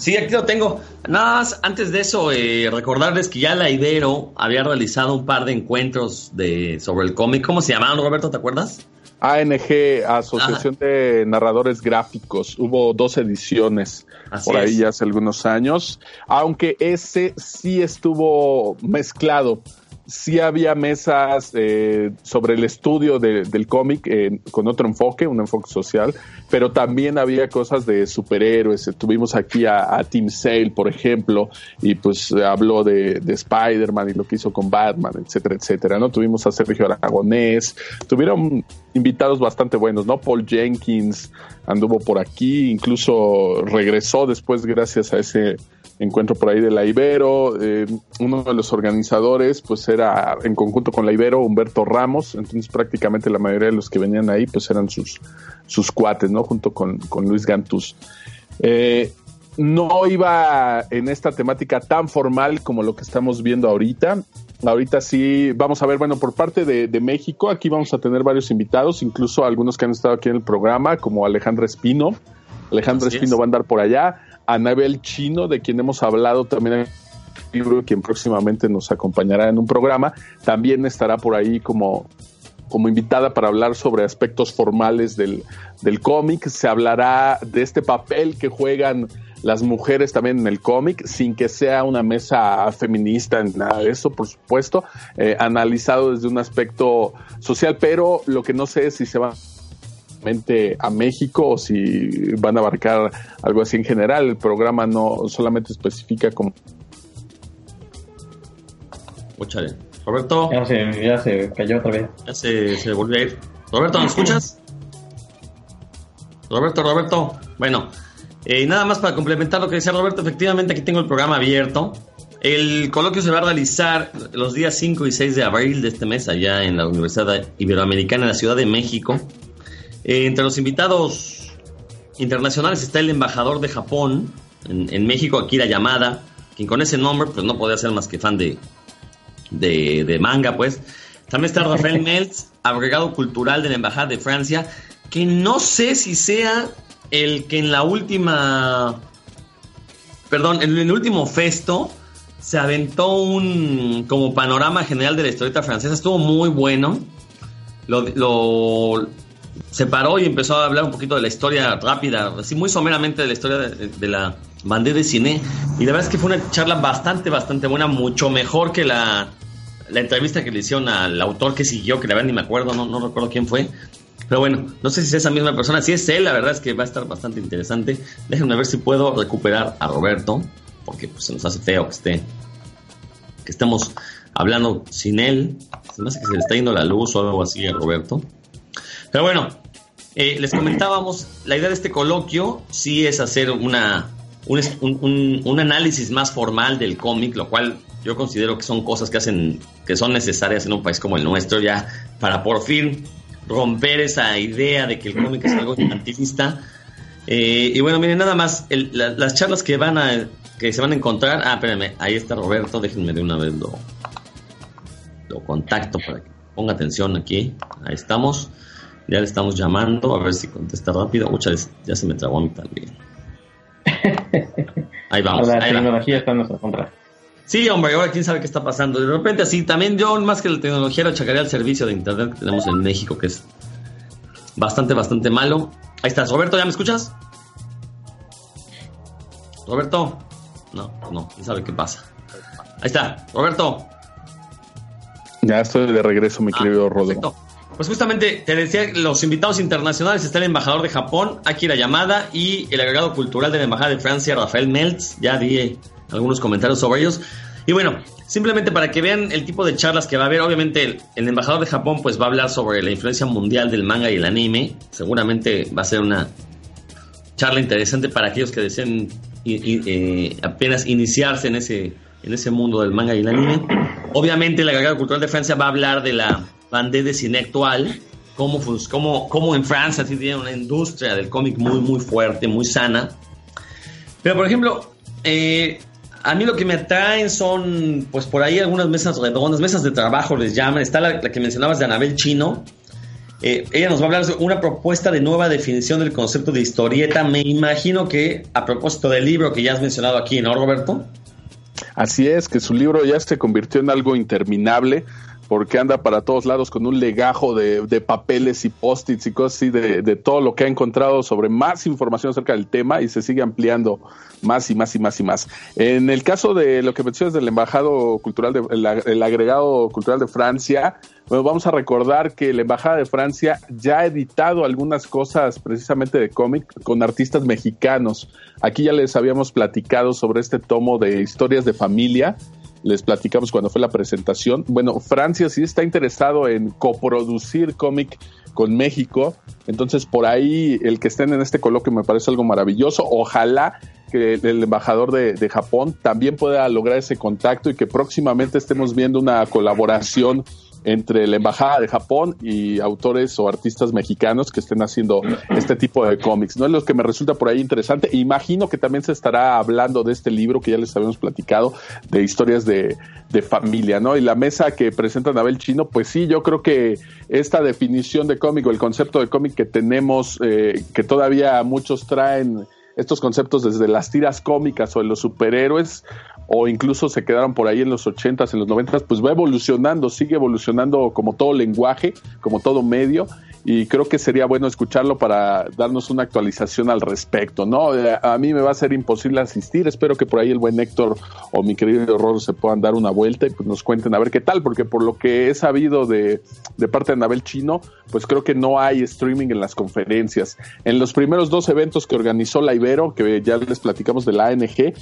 Sí, aquí lo tengo. Nada más, antes de eso, eh, recordarles que ya la Ibero había realizado un par de encuentros de, sobre el cómic. ¿Cómo se llamaban, Roberto? ¿Te acuerdas? ANG, Asociación de Narradores Gráficos. Hubo dos ediciones por ahí ya hace algunos años, aunque ese sí estuvo mezclado sí había mesas eh, sobre el estudio del cómic eh, con otro enfoque, un enfoque social, pero también había cosas de superhéroes. Tuvimos aquí a, Tim Sale, por ejemplo, y pues habló de, de Spider-Man y lo que hizo con Batman, etcétera, etcétera, ¿no? Tuvimos a Sergio Aragonés, tuvieron invitados bastante buenos, ¿no? Paul Jenkins anduvo por aquí, incluso regresó después gracias a ese encuentro por ahí de la Ibero. Eh, uno de los organizadores, pues era en conjunto con la Ibero, Humberto Ramos. Entonces, prácticamente la mayoría de los que venían ahí, pues eran sus, sus cuates, ¿no? Junto con, Luis Gantús. Eh, no iba en esta temática tan formal como lo que estamos viendo ahorita. Ahorita sí, vamos a ver, bueno, por parte de, de, México, aquí vamos a tener varios invitados, incluso algunos que han estado aquí en el programa, como Alejandra Espino. Alejandra Espino va a andar por allá. Anabel Chino, de quien hemos hablado también en el libro, quien próximamente nos acompañará en un programa, también estará por ahí como, como invitada para hablar sobre aspectos formales del, del cómic. Se hablará de este papel que juegan las mujeres también en el cómic, sin que sea una mesa feminista, nada de eso, por supuesto, eh, analizado desde un aspecto social, pero lo que no sé es si se va a México o si van a abarcar algo así en general. El programa no solamente especifica como... Escúchale. Roberto. Ya se, ya se cayó otra vez. Ya se, se volvió a ir. Roberto, ¿me escuchas? Roberto, Roberto. Bueno, eh, nada más para complementar lo que decía Roberto, efectivamente aquí tengo el programa abierto. El coloquio se va a realizar los días 5 y 6 de abril de este mes allá en la Universidad Iberoamericana en la Ciudad de México. Eh, entre los invitados internacionales está el embajador de Japón en, México, Akira Yamada, quien con ese nombre pues no podía ser más que fan de, de, manga, pues. También está Rafael <laughs> Meltz, agregado cultural de la Embajada de Francia, que no sé si sea el que en la última, perdón, en el último festo se aventó un como panorama general de la historieta francesa, estuvo muy bueno. Lo, lo, se paró y empezó a hablar un poquito de la historia rápida, así muy someramente de la historia de, la bandera de cine. Y la verdad es que fue una charla bastante, bastante buena, mucho mejor que la, la entrevista que le hicieron al autor que siguió, que la verdad ni me acuerdo, no, no recuerdo quién fue. Pero bueno, no sé si es esa misma persona. Si es él, la verdad es que va a estar bastante interesante. Déjenme ver si puedo recuperar a Roberto, porque pues, se nos hace feo que esté, que estemos hablando sin él. Se me hace que se le está yendo la luz o algo así a Roberto. Pero bueno, eh, les comentábamos, la idea de este coloquio sí es hacer una, un, análisis más formal del cómic, lo cual yo considero que son cosas que hacen, que son necesarias en un país como el nuestro, ya para por fin romper esa idea de que el cómic es algo infantilista. Eh, y bueno, miren, nada más, las charlas que van a, que se van a encontrar, ah, espérenme, ahí está Roberto, déjenme de una vez lo, lo contacto para que ponga atención aquí. Ahí estamos. Ya le estamos llamando, a ver si contesta rápido. Muchas ya se me trabó a mí también. <laughs> Ahí vamos. la ahí va. tecnología está en nuestra contra. Sí, hombre, ahora quién sabe qué está pasando. De repente así, también yo más que la tecnología lo achacaría al servicio de internet que tenemos en México, que es bastante, bastante malo. Ahí estás, Roberto, ¿ya me escuchas? Roberto. No, no, quién sabe qué pasa. Ahí está, Roberto. Ya estoy de regreso, mi Ah, querido Rodo. perfecto. Pues justamente te decía, los invitados internacionales está el embajador de Japón, Akira Yamada, y el agregado cultural de la embajada de Francia, Rafael Meltz. Ya di eh, algunos comentarios sobre ellos. Y bueno, simplemente para que vean el tipo de charlas que va a haber, obviamente el, embajador de Japón pues va a hablar sobre la influencia mundial del manga y el anime. Seguramente va a ser una charla interesante para aquellos que deseen eh, apenas iniciarse en ese, en ese mundo del manga y el anime. Obviamente, el agregado cultural de Francia va a hablar de la bandera de cine actual, cómo en Francia sí tiene una industria del cómic muy, muy fuerte, muy sana. Pero, por ejemplo, eh, a mí lo que me atraen son, pues por ahí algunas mesas redondas, mesas de trabajo les llaman. Está la, la que mencionabas de Anabel Chino, eh, ella nos va a hablar de una propuesta de nueva definición del concepto de historieta. Me imagino que a propósito del libro que ya has mencionado aquí, ¿no, Roberto? Así es, que su libro ya se convirtió en algo interminable porque anda para todos lados con un legajo de, de papeles y post-its y cosas así de, de todo lo que ha encontrado sobre más información acerca del tema y se sigue ampliando más y más y más y más. En el caso de lo que mencionas del embajado cultural, de, el, ag- el agregado cultural de Francia, bueno, vamos a recordar que la embajada de Francia ya ha editado algunas cosas precisamente de cómic con artistas mexicanos. Aquí ya les habíamos platicado sobre este tomo de historias de familia les platicamos cuando fue la presentación. Bueno, Francia sí está interesado en coproducir cómic con México, entonces por ahí el que estén en este coloquio me parece algo maravilloso. Ojalá que el embajador de, de Japón también pueda lograr ese contacto y que próximamente estemos viendo una colaboración entre la embajada de Japón y autores o artistas mexicanos que estén haciendo este tipo de cómics. No es lo que me resulta por ahí interesante. Imagino que también se estará hablando de este libro que ya les habíamos platicado, de historias de, de familia, ¿no? Y la mesa que presenta Anabel Chino, pues sí, yo creo que esta definición de cómic o el concepto de cómic que tenemos, eh, que todavía muchos traen estos conceptos desde las tiras cómicas o de los superhéroes o incluso se quedaron por ahí en los 80s, en los 90s, pues va evolucionando, sigue evolucionando como todo lenguaje, como todo medio y creo que sería bueno escucharlo para darnos una actualización al respecto, ¿no? Eh, A mí me va a ser imposible asistir, espero que por ahí el buen Héctor o mi querido Roro se puedan dar una vuelta y pues nos cuenten a ver qué tal, porque por lo que he sabido de, de parte de Anabel Chino, pues creo que no hay streaming en las conferencias. En los primeros dos eventos que organizó la Ibero, que ya les platicamos de la ANG,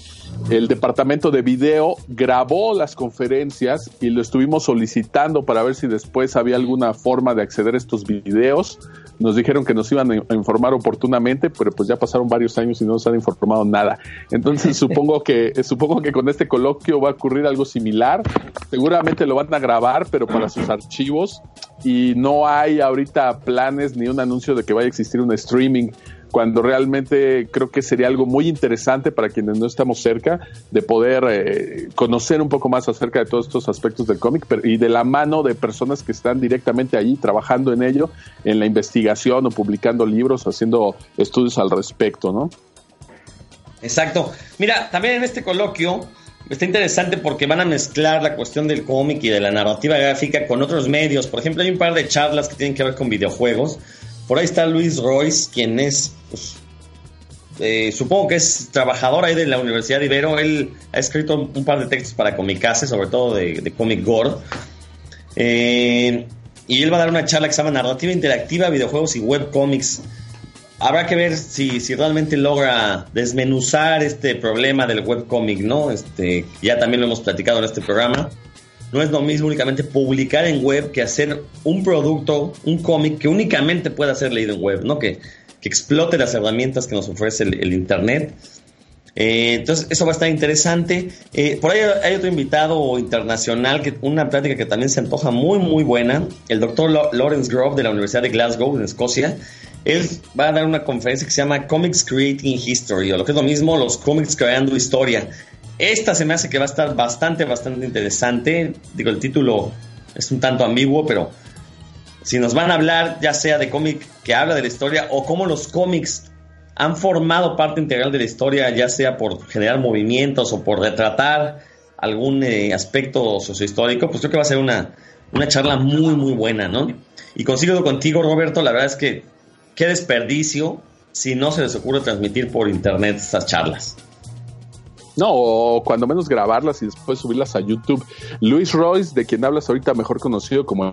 el departamento de video grabó las conferencias y lo estuvimos solicitando para ver si después había alguna forma de acceder a estos videos. Nos dijeron que nos iban a informar oportunamente, pero pues ya pasaron varios años y no nos han informado nada. Entonces <laughs> supongo que supongo que con este coloquio va a ocurrir algo similar. Seguramente lo van a grabar, pero para sus archivos y no hay ahorita planes ni un anuncio de que vaya a existir un streaming cuando realmente creo que sería algo muy interesante para quienes no estamos cerca de poder eh, conocer un poco más acerca de todos estos aspectos del cómic y de la mano de personas que están directamente allí trabajando en ello, en la investigación o publicando libros, haciendo estudios al respecto, ¿no? Exacto. Mira, también en este coloquio está interesante porque van a mezclar la cuestión del cómic y de la narrativa gráfica con otros medios. Por ejemplo, hay un par de charlas que tienen que ver con videojuegos. Por ahí está Luis Royce, quien es, pues, eh, supongo que es trabajador ahí de la Universidad de Ibero. Él ha escrito un par de textos para Comicase, sobre todo de, Comic Gore. Eh, y él va a dar una charla que se llama Narrativa Interactiva, Videojuegos y Webcomics. Habrá que ver si, si realmente logra desmenuzar este problema del webcomic, ¿no? Este, ya también lo hemos platicado en este programa. No es lo mismo únicamente publicar en web que hacer un producto, un cómic que únicamente pueda ser leído en web, ¿no? Que, que explote las herramientas que nos ofrece el, Internet. Eh, entonces, eso va a estar interesante. Eh, por ahí hay otro invitado internacional, que una plática que también se antoja muy, muy buena, el doctor Lawrence Grove de la Universidad de Glasgow, en Escocia. Él va a dar una conferencia que se llama Comics Creating History, o lo que es lo mismo, los cómics creando historia. Esta se me hace que va a estar bastante, bastante interesante. Digo, el título es un tanto ambiguo, pero si nos van a hablar ya sea de cómic que habla de la historia o cómo los cómics han formado parte integral de la historia, ya sea por generar movimientos o por retratar algún eh, aspecto sociohistórico, pues creo que va a ser una, una charla muy, muy buena, ¿no? Y consigo contigo, Roberto, la verdad es que qué desperdicio si no se les ocurre transmitir por internet estas charlas. No, o cuando menos grabarlas y después subirlas a YouTube. Luis Royce, de quien hablas ahorita, mejor conocido como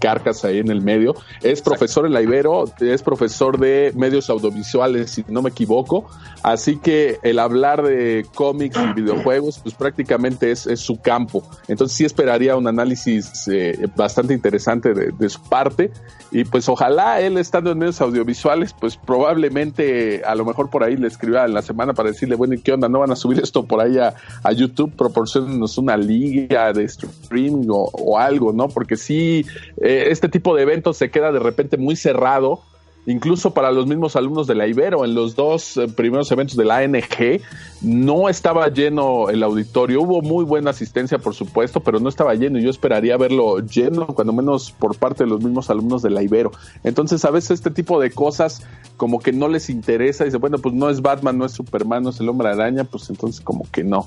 Carcas ahí en el medio, es profesor en la Ibero, es profesor de medios audiovisuales, si no me equivoco. Así que el hablar de cómics y videojuegos, pues prácticamente es, es su campo. Entonces sí esperaría un análisis eh, bastante interesante de, de su parte. Y pues ojalá él estando en medios audiovisuales, pues probablemente a lo mejor por ahí le escriba en la semana para decirle, bueno, ¿y qué onda? ¿No van a subir esto por ahí a, YouTube? Proporcionenos una liga de streaming o, o algo, ¿no? Porque sí, eh, este tipo de eventos se queda de repente muy cerrado incluso para los mismos alumnos de la Ibero, en los dos eh, primeros eventos de la ANG, no estaba lleno el auditorio. Hubo muy buena asistencia, por supuesto, pero no estaba lleno. y Yo esperaría verlo lleno, cuando menos por parte de los mismos alumnos de la Ibero. Entonces, a veces este tipo de cosas como que no les interesa. Dice, bueno, pues no es Batman, no es Superman, no es el hombre araña, pues entonces como que no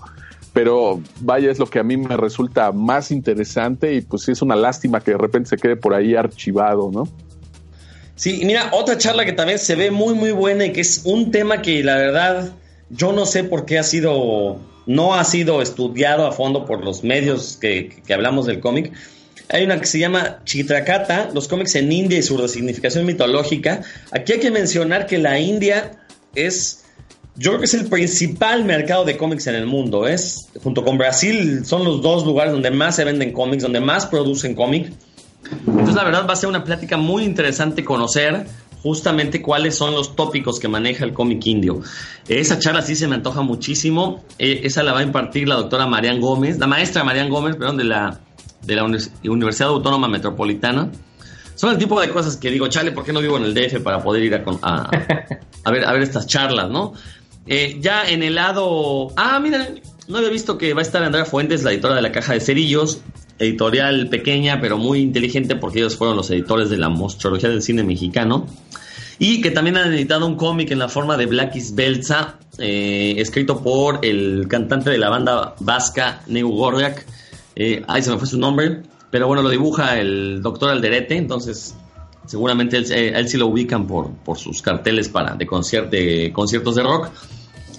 pero vaya es lo que a mí me resulta más interesante y pues sí es una lástima que de repente se quede por ahí archivado, ¿no? Sí, y mira, otra charla que también se ve muy, muy buena y que es un tema que la verdad yo no sé por qué ha sido, no ha sido estudiado a fondo por los medios que, que hablamos del cómic. Hay una que se llama Chitrakata, los cómics en India y su resignificación mitológica. Aquí hay que mencionar que la India es, yo creo que es el principal mercado de cómics en el mundo. Es, junto con Brasil, son los dos lugares donde más se venden cómics, donde más producen cómics. Entonces, la verdad va a ser una plática muy interesante conocer justamente cuáles son los tópicos que maneja el cómic indio. Esa charla sí se me antoja muchísimo. Eh, esa la va a impartir la doctora Marian Gómez, la maestra Marian Gómez, perdón, de la, de la Universidad Autónoma Metropolitana. Son el tipo de cosas que digo, chale, ¿por qué no vivo en el DF para poder ir a, a, a ver, a ver estas charlas, no? Eh, ya en el lado... Ah, mira, no había visto que va a estar Andrea Fuentes, la editora de la Caja de Cerillos, editorial pequeña pero muy inteligente porque ellos fueron los editores de la monstruología del cine mexicano. Y que también han editado un cómic en la forma de Blackis Belza eh, escrito por el cantante de la banda vasca Neu Gordiak. Eh, ahí se me fue su nombre pero bueno lo dibuja el doctor Alderete entonces seguramente él, eh, él sí lo ubican por, por sus carteles para de, de conciertos de rock.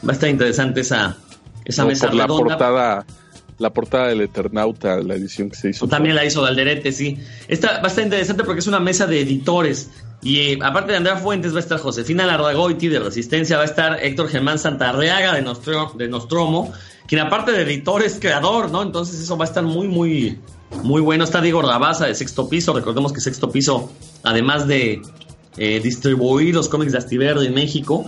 Va a estar interesante esa esa No, mesa por la redonda. portada, la portada del Eternauta, la edición que se hizo. También la hizo Valderete, sí. A estar interesante porque es una mesa de editores. Y eh, aparte de Andrea Fuentes va a estar Josefina Larragoiti de Resistencia, va a estar Héctor Germán Santarreaga de, Nostro- de Nostromo, quien aparte de editor es creador, ¿no? Entonces eso va a estar muy, muy, muy bueno. Está Diego Rabaza de Sexto Piso, recordemos que Sexto Piso, además de eh, distribuir los cómics de Astiverde en México,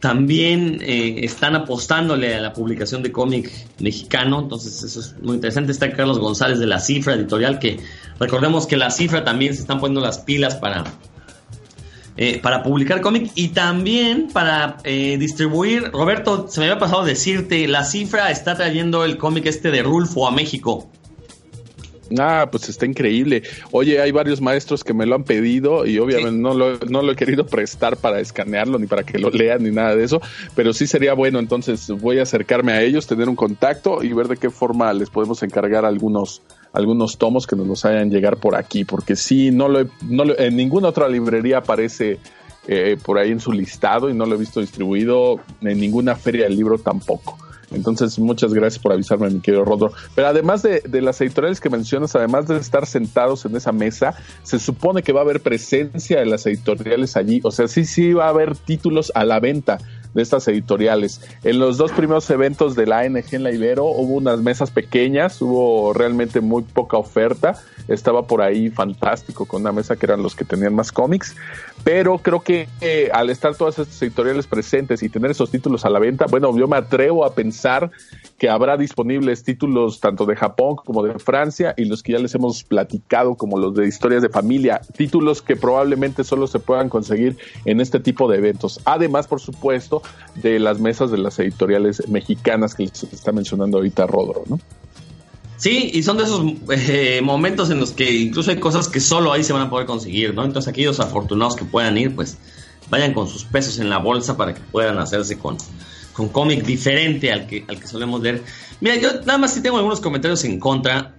también eh, están apostándole a la publicación de cómic mexicano, entonces eso es muy interesante. Está Carlos González de La Cifra Editorial, que recordemos que La Cifra también se están poniendo las pilas para, eh, para publicar cómic y también para eh, distribuir. Roberto, se me había pasado decirte, La Cifra está trayendo el cómic este de Rulfo a México. Ah, pues está increíble. Oye, hay varios maestros que me lo han pedido y obviamente no, lo, no lo he querido prestar para escanearlo ni para que lo lean ni nada de eso, pero sí sería bueno, entonces voy a acercarme a ellos, tener un contacto y ver de qué forma les podemos encargar algunos algunos tomos que nos los hayan llegar por aquí, porque sí, no lo, he- no lo- en ninguna otra librería aparece eh, por ahí en su listado y no lo he visto distribuido en ninguna feria del libro tampoco. Entonces, muchas gracias por avisarme, mi querido Rodro. Pero además de, de las editoriales que mencionas, además de estar sentados en esa mesa, se supone que va a haber presencia de las editoriales allí. O sea, sí, sí va a haber títulos a la venta de estas editoriales. En los dos primeros eventos de la ANG en la Ibero hubo unas mesas pequeñas, hubo realmente muy poca oferta. Estaba por ahí fantástico con una mesa que eran los que tenían más cómics. Pero creo que eh, al estar todas estas editoriales presentes y tener esos títulos a la venta, bueno, yo me atrevo a pensar que habrá disponibles títulos tanto de Japón como de Francia y los que ya les hemos platicado como los de historias de familia, títulos que probablemente solo se puedan conseguir en este tipo de eventos. Además, por supuesto, de las mesas de las editoriales mexicanas que les está mencionando ahorita Rodro, ¿no? Sí, y son de esos eh, momentos en los que incluso hay cosas que solo ahí se van a poder conseguir, ¿no? Entonces aquellos afortunados que puedan ir, pues vayan con sus pesos en la bolsa para que puedan hacerse con, con cómic diferente al que, al que solemos leer. Mira, yo nada más sí tengo algunos comentarios en contra.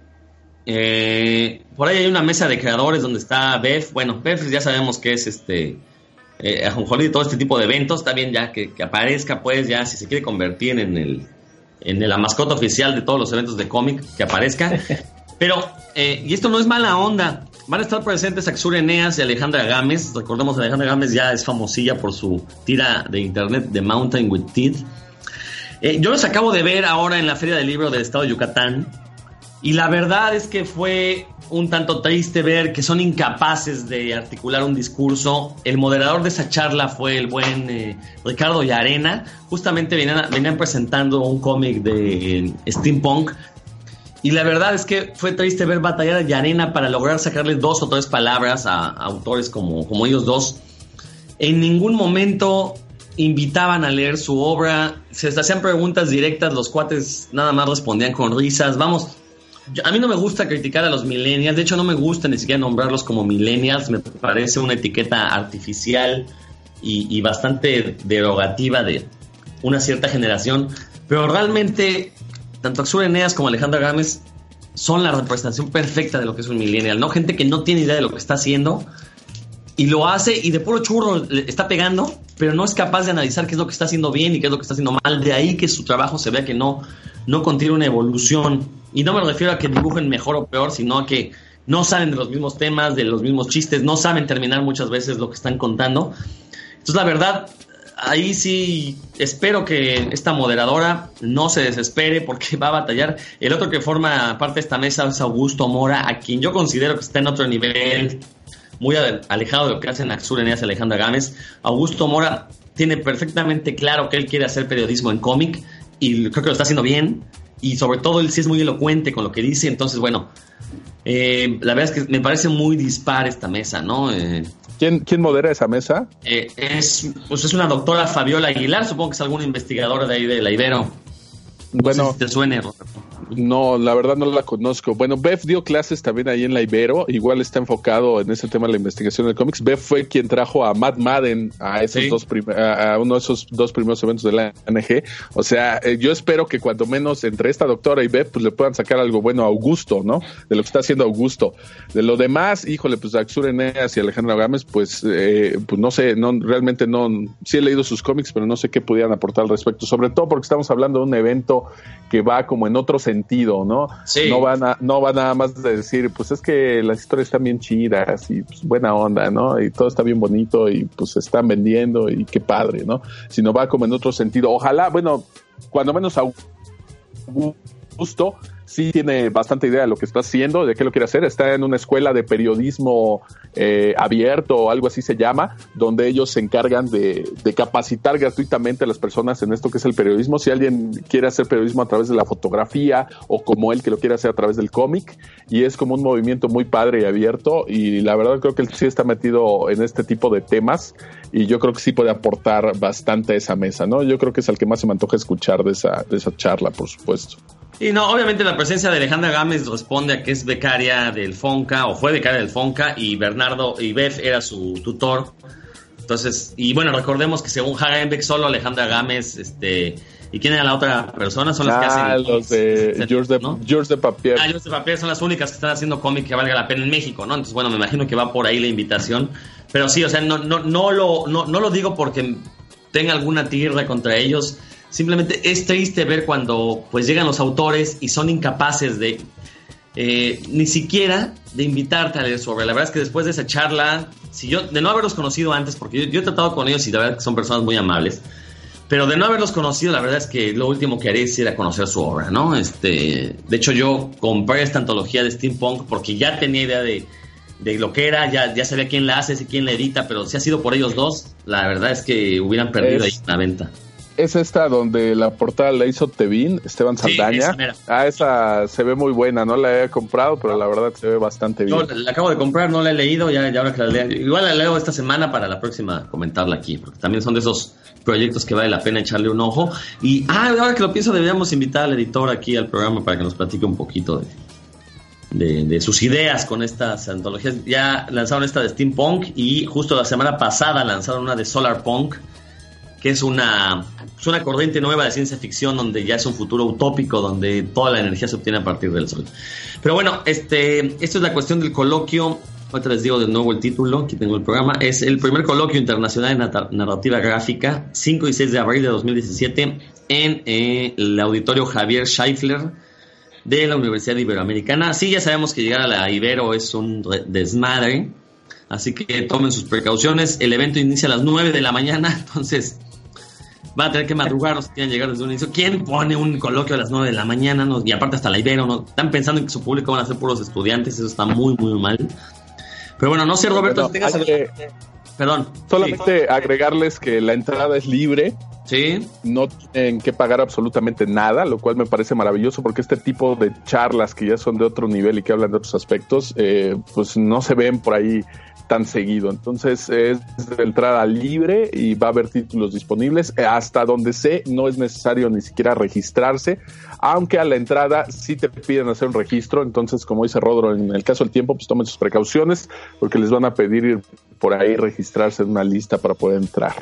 Eh, por ahí hay una mesa de creadores donde está Beth. Bueno, Beth ya sabemos que es este eh, ajonjolí de todo este tipo de eventos. Está bien ya que, que aparezca, pues ya si se quiere convertir en el en la mascota oficial de todos los eventos de cómic que aparezca. <laughs> Pero, eh, y esto no es mala onda, van a estar presentes Axur Eneas y Alejandra Gámez. Recordemos, Alejandra Gámez ya es famosilla por su tira de internet de Mountain with Teeth. Eh, yo los acabo de ver ahora en la Feria del Libro del Estado de Yucatán. Y la verdad es que fue un tanto triste ver que son incapaces de articular un discurso. El moderador de esa charla fue el buen eh, Ricardo Yarena. Justamente venían, presentando un cómic de eh, steampunk. Y la verdad es que fue triste ver batallar a Yarena para lograr sacarle dos o tres palabras a, a autores como, como ellos dos. En ningún momento invitaban a leer su obra, se hacían preguntas directas, los cuates nada más respondían con risas. Vamos, a mí no me gusta criticar a los millennials, de hecho no me gusta ni siquiera nombrarlos como millennials, me parece una etiqueta artificial y, y bastante derogativa de una cierta generación, pero realmente tanto Axur Eneas como Alejandra Gámez son la representación perfecta de lo que es un millennial, ¿no? Gente que no tiene idea de lo que está haciendo y lo hace y de puro churro está pegando, pero no es capaz de analizar qué es lo que está haciendo bien y qué es lo que está haciendo mal. De ahí que su trabajo se vea que no, no contiene una evolución. Y no me refiero a que dibujen mejor o peor, sino a que no saben de los mismos temas, de los mismos chistes, no saben terminar muchas veces lo que están contando. Entonces, la verdad, ahí sí espero que esta moderadora no se desespere porque <laughs> va a batallar. El otro que forma parte de esta mesa es Augusto Mora, a quien yo considero que está en otro nivel, muy ale- alejado de lo que hacen Axur Eneas y Alejandra Gámez. Augusto Mora tiene perfectamente claro que él quiere hacer periodismo en cómic y creo que lo está haciendo bien. Y sobre todo él sí es muy elocuente con lo que dice. Entonces, bueno, eh, la verdad es que me parece muy dispar esta mesa, ¿no? Eh, ¿Quién, ¿Quién modera esa mesa? eh, es, pues es una doctora Fabiola Aguilar, supongo que es alguna investigadora de ahí de la Ibero. No Bueno, sé si te suene, Roberto. No, la verdad no la conozco. Bueno, Beth dio clases también ahí en la Ibero, igual está enfocado en ese tema de la investigación de cómics. Beth fue quien trajo a Matt Madden a esos Sí. dos a, uno de esos dos primeros eventos de la ANG. O sea, eh, yo espero que cuando menos entre esta doctora y Beth pues le puedan sacar algo bueno a Augusto, ¿no? De lo que está haciendo Augusto. De lo demás, híjole, pues Axur Eneas y Alejandra Gámez, pues, eh, pues no sé, no realmente no, sí he leído sus cómics, pero no sé qué pudieran aportar al respecto. Sobre todo porque estamos hablando de un evento que va como en otro sentido, ¿no? Sí. No van a, no va nada más de decir, pues es que las historias están bien chidas y pues, buena onda, ¿no? Y todo está bien bonito y pues se están vendiendo y qué padre, ¿no? Sino va como en otro sentido. Ojalá, bueno, cuando menos Augusto sí tiene bastante idea de lo que está haciendo, de qué lo quiere hacer. Está en una escuela de periodismo eh, abierto o algo así se llama, donde ellos se encargan de, de capacitar gratuitamente a las personas en esto que es el periodismo. Si alguien quiere hacer periodismo a través de la fotografía o como él que lo quiere hacer a través del cómic, y es como un movimiento muy padre y abierto. Y la verdad creo que él sí está metido en este tipo de temas y yo creo que sí puede aportar bastante a esa mesa, ¿no? Yo creo que es el que más se me antoja escuchar de esa, de esa charla, por supuesto. Y no, obviamente la presencia de Alejandra Gámez responde a que es becaria del Fonca, o fue becaria del Fonca, y Bernardo y Beth era su tutor. Entonces, y bueno, recordemos que según Hagenbeck, solo Alejandra Gámez, este, ¿y quién era la otra persona? Son las que Ah, hacen. los de George de, ¿no? George de Papier. Ah, George de Papier son las únicas que están haciendo cómic que valga la pena en México, ¿no? Entonces, bueno, me imagino que va por ahí la invitación. Pero sí, o sea, no, no, no, lo, no, no lo digo porque tenga alguna tierra contra ellos. Simplemente es triste ver cuando pues llegan los autores y son incapaces de eh, ni siquiera de invitarte a leer sobre. La verdad es que después de esa charla, si yo, de no haberlos conocido antes, porque yo, yo he tratado con ellos y la verdad es que son personas muy amables, pero de no haberlos conocido, la verdad es que lo último que haré es ir a conocer su obra, ¿no? Este, de hecho, yo compré esta antología de steampunk porque ya tenía idea de, de lo que era, ya, ya sabía quién la hace y quién la edita, pero si ha sido por ellos dos, la verdad es que hubieran perdido Es- ahí la venta. Es esta donde la portada la hizo Tevin, Esteban Sí, Saldaña. esa ah, esa se ve muy buena, no la he comprado, pero la verdad se ve bastante bien. No, la acabo de comprar, no la he leído, ya, ya ahora que la lea. Igual la leo esta semana para la próxima comentarla aquí, porque también son de esos proyectos que vale la pena echarle un ojo. Y ah, ahora que lo pienso, deberíamos invitar al editor aquí al programa para que nos platique un poquito de, de, de sus ideas con estas antologías. Ya lanzaron esta de Steampunk y justo la semana pasada lanzaron una de Solar Punk, que es una, es una corriente nueva de ciencia ficción donde ya es un futuro utópico, donde toda la energía se obtiene a partir del sol. Pero bueno, este, esto es la cuestión del coloquio. Ahorita les digo de nuevo el título, aquí tengo el programa. Es el primer coloquio internacional de narrativa gráfica, 5 y 6 de abril de 2017, en eh, el auditorio Javier Scheifler de la Universidad Iberoamericana. Sí, ya sabemos que llegar a la Ibero es un re- desmadre, así que tomen sus precauciones. El evento inicia a las 9 de la mañana, <laughs> entonces van a tener que madrugar o si quieren llegar desde un inicio. ¿Quién pone un coloquio a las 9 de la mañana? No, y aparte hasta la Ibero, ¿no? Están pensando en que su público van a ser puros estudiantes, eso está muy, muy mal. Pero bueno, no sé, Roberto, si tengas... que Perdón. solamente agregarles que la entrada es libre, Sí. no tienen que pagar absolutamente nada, lo cual me parece maravilloso porque este tipo de charlas que ya son de otro nivel y que hablan de otros aspectos, eh, pues no se ven por ahí tan seguido. Entonces es de entrada libre y va a haber títulos disponibles. Eh, Hasta donde sé, no es necesario ni siquiera registrarse, aunque a la entrada sí te piden hacer un registro. Entonces, como dice Rodro, en el caso del tiempo, pues tomen sus precauciones porque les van a pedir ir por ahí registrarse en una lista para poder entrar.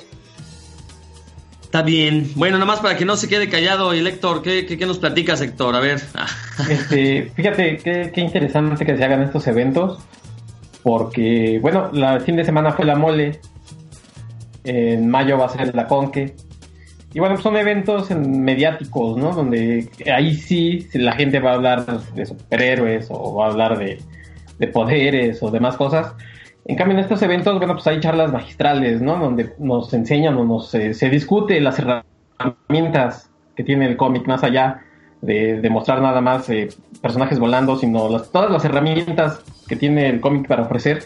Está bien. Bueno, nada más para que no se quede callado, y Héctor, ¿qué, qué, qué nos platicas, Héctor? A ver. <laughs> Este, fíjate qué, qué interesante que se hagan estos eventos, porque, bueno, la fin de semana fue la mole, en mayo va a ser la conque, y bueno, son eventos en- mediáticos, ¿no? Donde ahí sí la gente va a hablar de superhéroes o va a hablar de, de poderes o demás cosas. En cambio, en estos eventos, bueno, pues hay charlas magistrales, ¿no? Donde nos enseñan o nos, eh, se discute las herramientas que tiene el cómic más allá de, de mostrar nada más eh, personajes volando, sino las- todas las herramientas que tiene el cómic para ofrecer.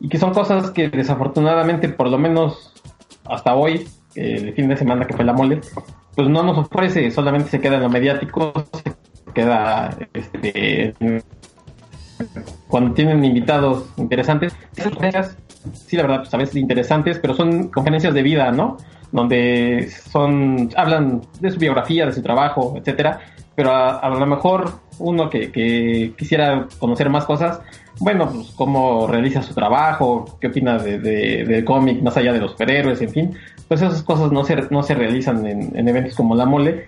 Y que son cosas que desafortunadamente, por lo menos hasta hoy, eh, el fin de semana que fue la mole, pues no nos ofrece, solamente se queda en lo mediático, se queda este, cuando tienen invitados interesantes, esas conferencias, sí, la verdad, pues a veces interesantes, pero son conferencias de vida, ¿no? Donde son, hablan de su biografía, de su trabajo, etcétera, pero a, lo mejor uno que, quisiera conocer más cosas, bueno, pues cómo realiza su trabajo, qué opina de, de- del cómic más allá de los superhéroes, en fin, pues esas cosas no se, no se realizan en, en eventos como la mole,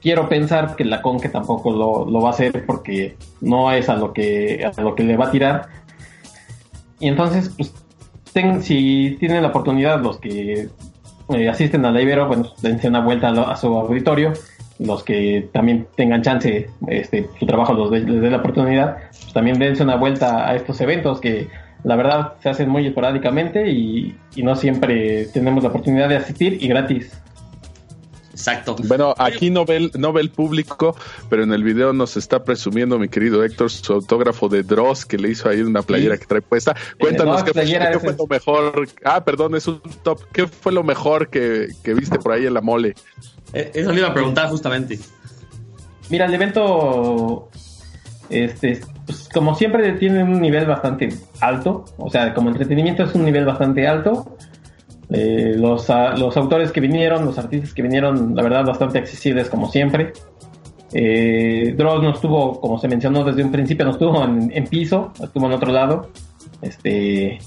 quiero pensar que la Conque tampoco lo, lo va a hacer porque no es a lo que a lo que le va a tirar. Y entonces, pues, si tienen la oportunidad los que eh, asisten a la Ibero, bueno, dense una vuelta a, lo- a su auditorio. Los que también tengan chance, este, su trabajo los dé- les dé la oportunidad, pues también dense una vuelta a estos eventos que la verdad se hacen muy esporádicamente y, y no siempre tenemos la oportunidad de asistir y gratis. Exacto. Bueno, aquí no ve, el, no ve el público, pero en el video nos está presumiendo mi querido Héctor su autógrafo de Dross que le hizo ahí una playera Sí. que trae puesta. Cuéntanos no, qué, fue- playera qué fue lo mejor. Ah, perdón, es un top. ¿Qué fue lo mejor que, que viste por ahí en la mole? Eh, Eso le iba a preguntar justamente. Mira, el evento, este, pues, como siempre tiene un nivel bastante alto, o sea, como entretenimiento es un nivel bastante alto. Eh, los, los autores que vinieron, los artistas que vinieron, la verdad, bastante accesibles como siempre. Eh, Dross no estuvo, como se mencionó desde un principio, no estuvo en, en piso, estuvo en otro lado. Este,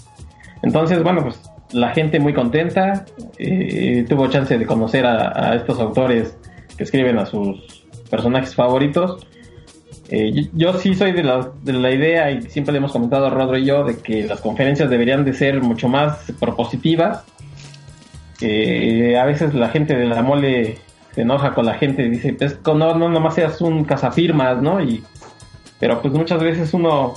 entonces, bueno, pues la gente muy contenta, eh, tuvo chance de conocer a, estos autores que escriben a sus personajes favoritos. Eh, yo, yo sí soy de la, de la idea, y siempre le hemos comentado a Rodro y yo, de que las conferencias deberían de ser mucho más propositivas. Eh, a veces la gente de la mole se enoja con la gente y dice, pues no, no, nomás seas un cazafirmas, ¿no? Y, pero pues muchas veces uno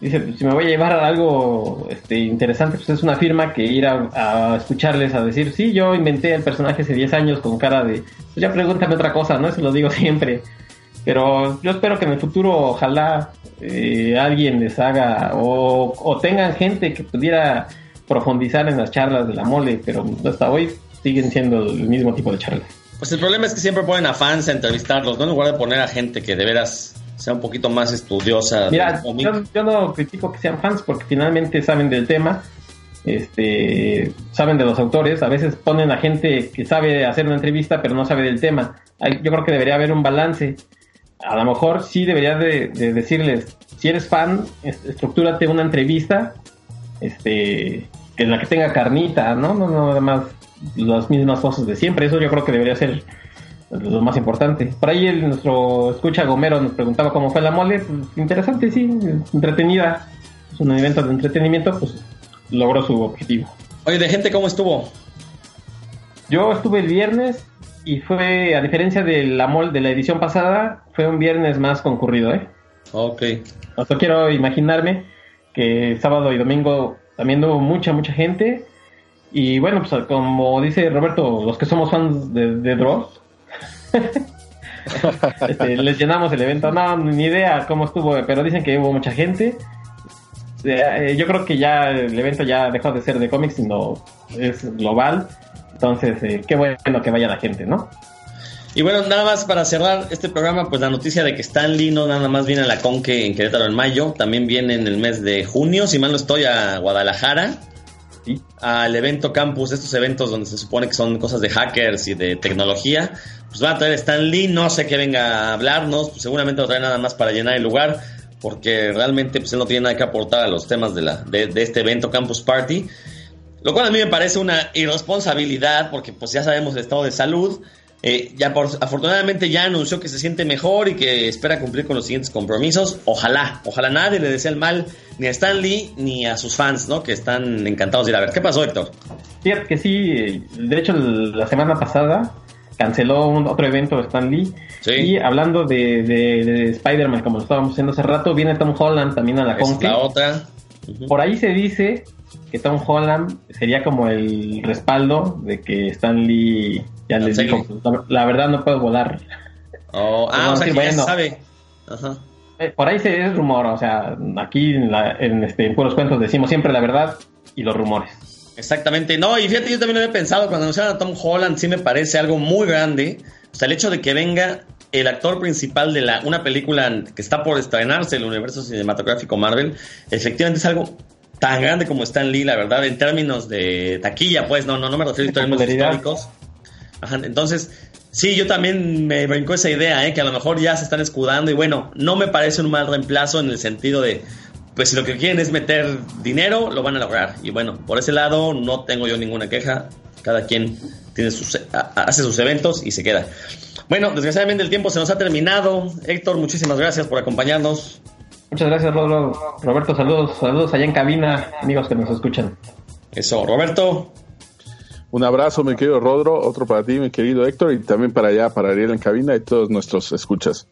dice, si me voy a llevar a algo este, interesante, pues es una firma que ir a, a escucharles a decir, sí, yo inventé el personaje hace 10 años con cara de, pues ya pregúntame otra cosa, ¿no? Eso lo digo <laughs> siempre. Pero yo espero que en el futuro ojalá eh, alguien les haga o, o tengan gente que pudiera profundizar en las charlas de la mole, pero hasta hoy siguen siendo el mismo tipo de charlas. Pues el problema es que siempre ponen a fans a entrevistarlos, ¿no? En lugar de poner a gente que de veras sea un poquito más estudiosa. Mira, yo, yo no critico que sean fans porque finalmente saben del tema, este, saben de los autores. A veces ponen a gente que sabe hacer una entrevista pero no sabe del tema. Yo creo que debería haber un balance. A lo mejor sí debería de, de decirles, si eres fan, es- estructúrate una entrevista, este, en la que tenga carnita, ¿no? No, no, además las mismas cosas de siempre. Eso yo creo que debería ser lo más importante. Por ahí el, nuestro escucha Gomero nos preguntaba cómo fue la mole. Pues, interesante, sí, entretenida. Es un evento de entretenimiento, pues logró su objetivo. Oye, de gente, ¿cómo estuvo? Yo estuve el viernes y fue, a diferencia de la mol de la edición pasada, fue un viernes más concurrido, ¿eh? Ok. Hasta quiero imaginarme que sábado y domingo también hubo mucha, mucha gente. Y bueno, pues como dice Roberto, los que somos fans de, de Dross, este, les llenamos el evento. No, ni idea cómo estuvo, pero dicen que hubo mucha gente. Eh, yo creo que ya el evento ya dejó de ser de cómics, sino es global. Entonces, eh, qué bueno que vaya la gente, ¿no? Y bueno, nada más para cerrar este programa, pues la noticia de que Stan Lee no nada más viene a la Conque en Querétaro en mayo, también viene en el mes de junio, si mal no estoy, a Guadalajara, Al evento campus, estos eventos donde se supone que son cosas de hackers y de tecnología, pues van a traer Stan Lee, no sé qué venga a hablarnos, pues seguramente lo trae nada más para llenar el lugar, porque realmente pues él no tiene nada que aportar a los temas de, la, de este evento Campus Party. Lo cual a mí me parece una irresponsabilidad porque pues ya sabemos el estado de salud. Eh, ya por, afortunadamente ya anunció que se siente mejor y que espera cumplir con los siguientes compromisos. Ojalá, ojalá nadie le desea el mal ni a Stan Lee ni a sus fans, ¿no? Que están encantados de ir a ver. ¿Qué pasó, Héctor? Fíjate que sí, de hecho la semana pasada canceló un otro evento de Stan Lee. Sí. Y hablando de, de- de Spider-Man, como lo estábamos haciendo hace rato, viene Tom Holland también a la es la otra. Por ahí se dice que Tom Holland sería como el respaldo de que Stan Ya les Cancele. dijo, "La- la verdad no puedo volar. Oh, ah, o sea que ya bueno. sabe. Ajá. Eh, por ahí se es rumor, o sea, aquí en, la- en, este, en Puros Cuentos decimos siempre la verdad y los rumores. Exactamente. No, y fíjate, yo también lo había pensado cuando anunciaron a Tom Holland, sí me parece algo muy grande. O sea, el hecho de que venga el actor principal de la, una película que está por estrenarse en el universo cinematográfico Marvel, efectivamente es algo tan grande como Stan Lee, la verdad, en términos de taquilla, pues, no, no, no me refiero a términos popularidad. históricos. Ajá, entonces, sí, yo también me brincó esa idea, ¿eh? que a lo mejor ya se están escudando y bueno, no me parece un mal reemplazo en el sentido de, pues si lo que quieren es meter dinero, lo van a lograr. Y bueno, por ese lado no tengo yo ninguna queja, cada quien tiene sus, hace sus eventos y se queda. Bueno, desgraciadamente el tiempo se nos ha terminado. Héctor, muchísimas gracias por acompañarnos. Muchas gracias, Rodo. Roberto, saludos, saludos allá en cabina, amigos que nos escuchan. Eso, Roberto. Un abrazo, mi querido Rodro, otro para ti, mi querido Héctor, y también para allá, para Ariel en cabina y todos nuestros escuchas.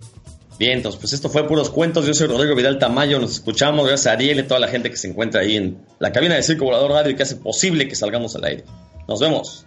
Bien, entonces, pues esto fue Puros Cuentos. Yo soy Rodrigo Vidal Tamayo. Nos escuchamos. Gracias a Ariel y toda la gente que se encuentra ahí en la cabina de Circo Volador Radio y que hace posible que salgamos al aire. Nos vemos.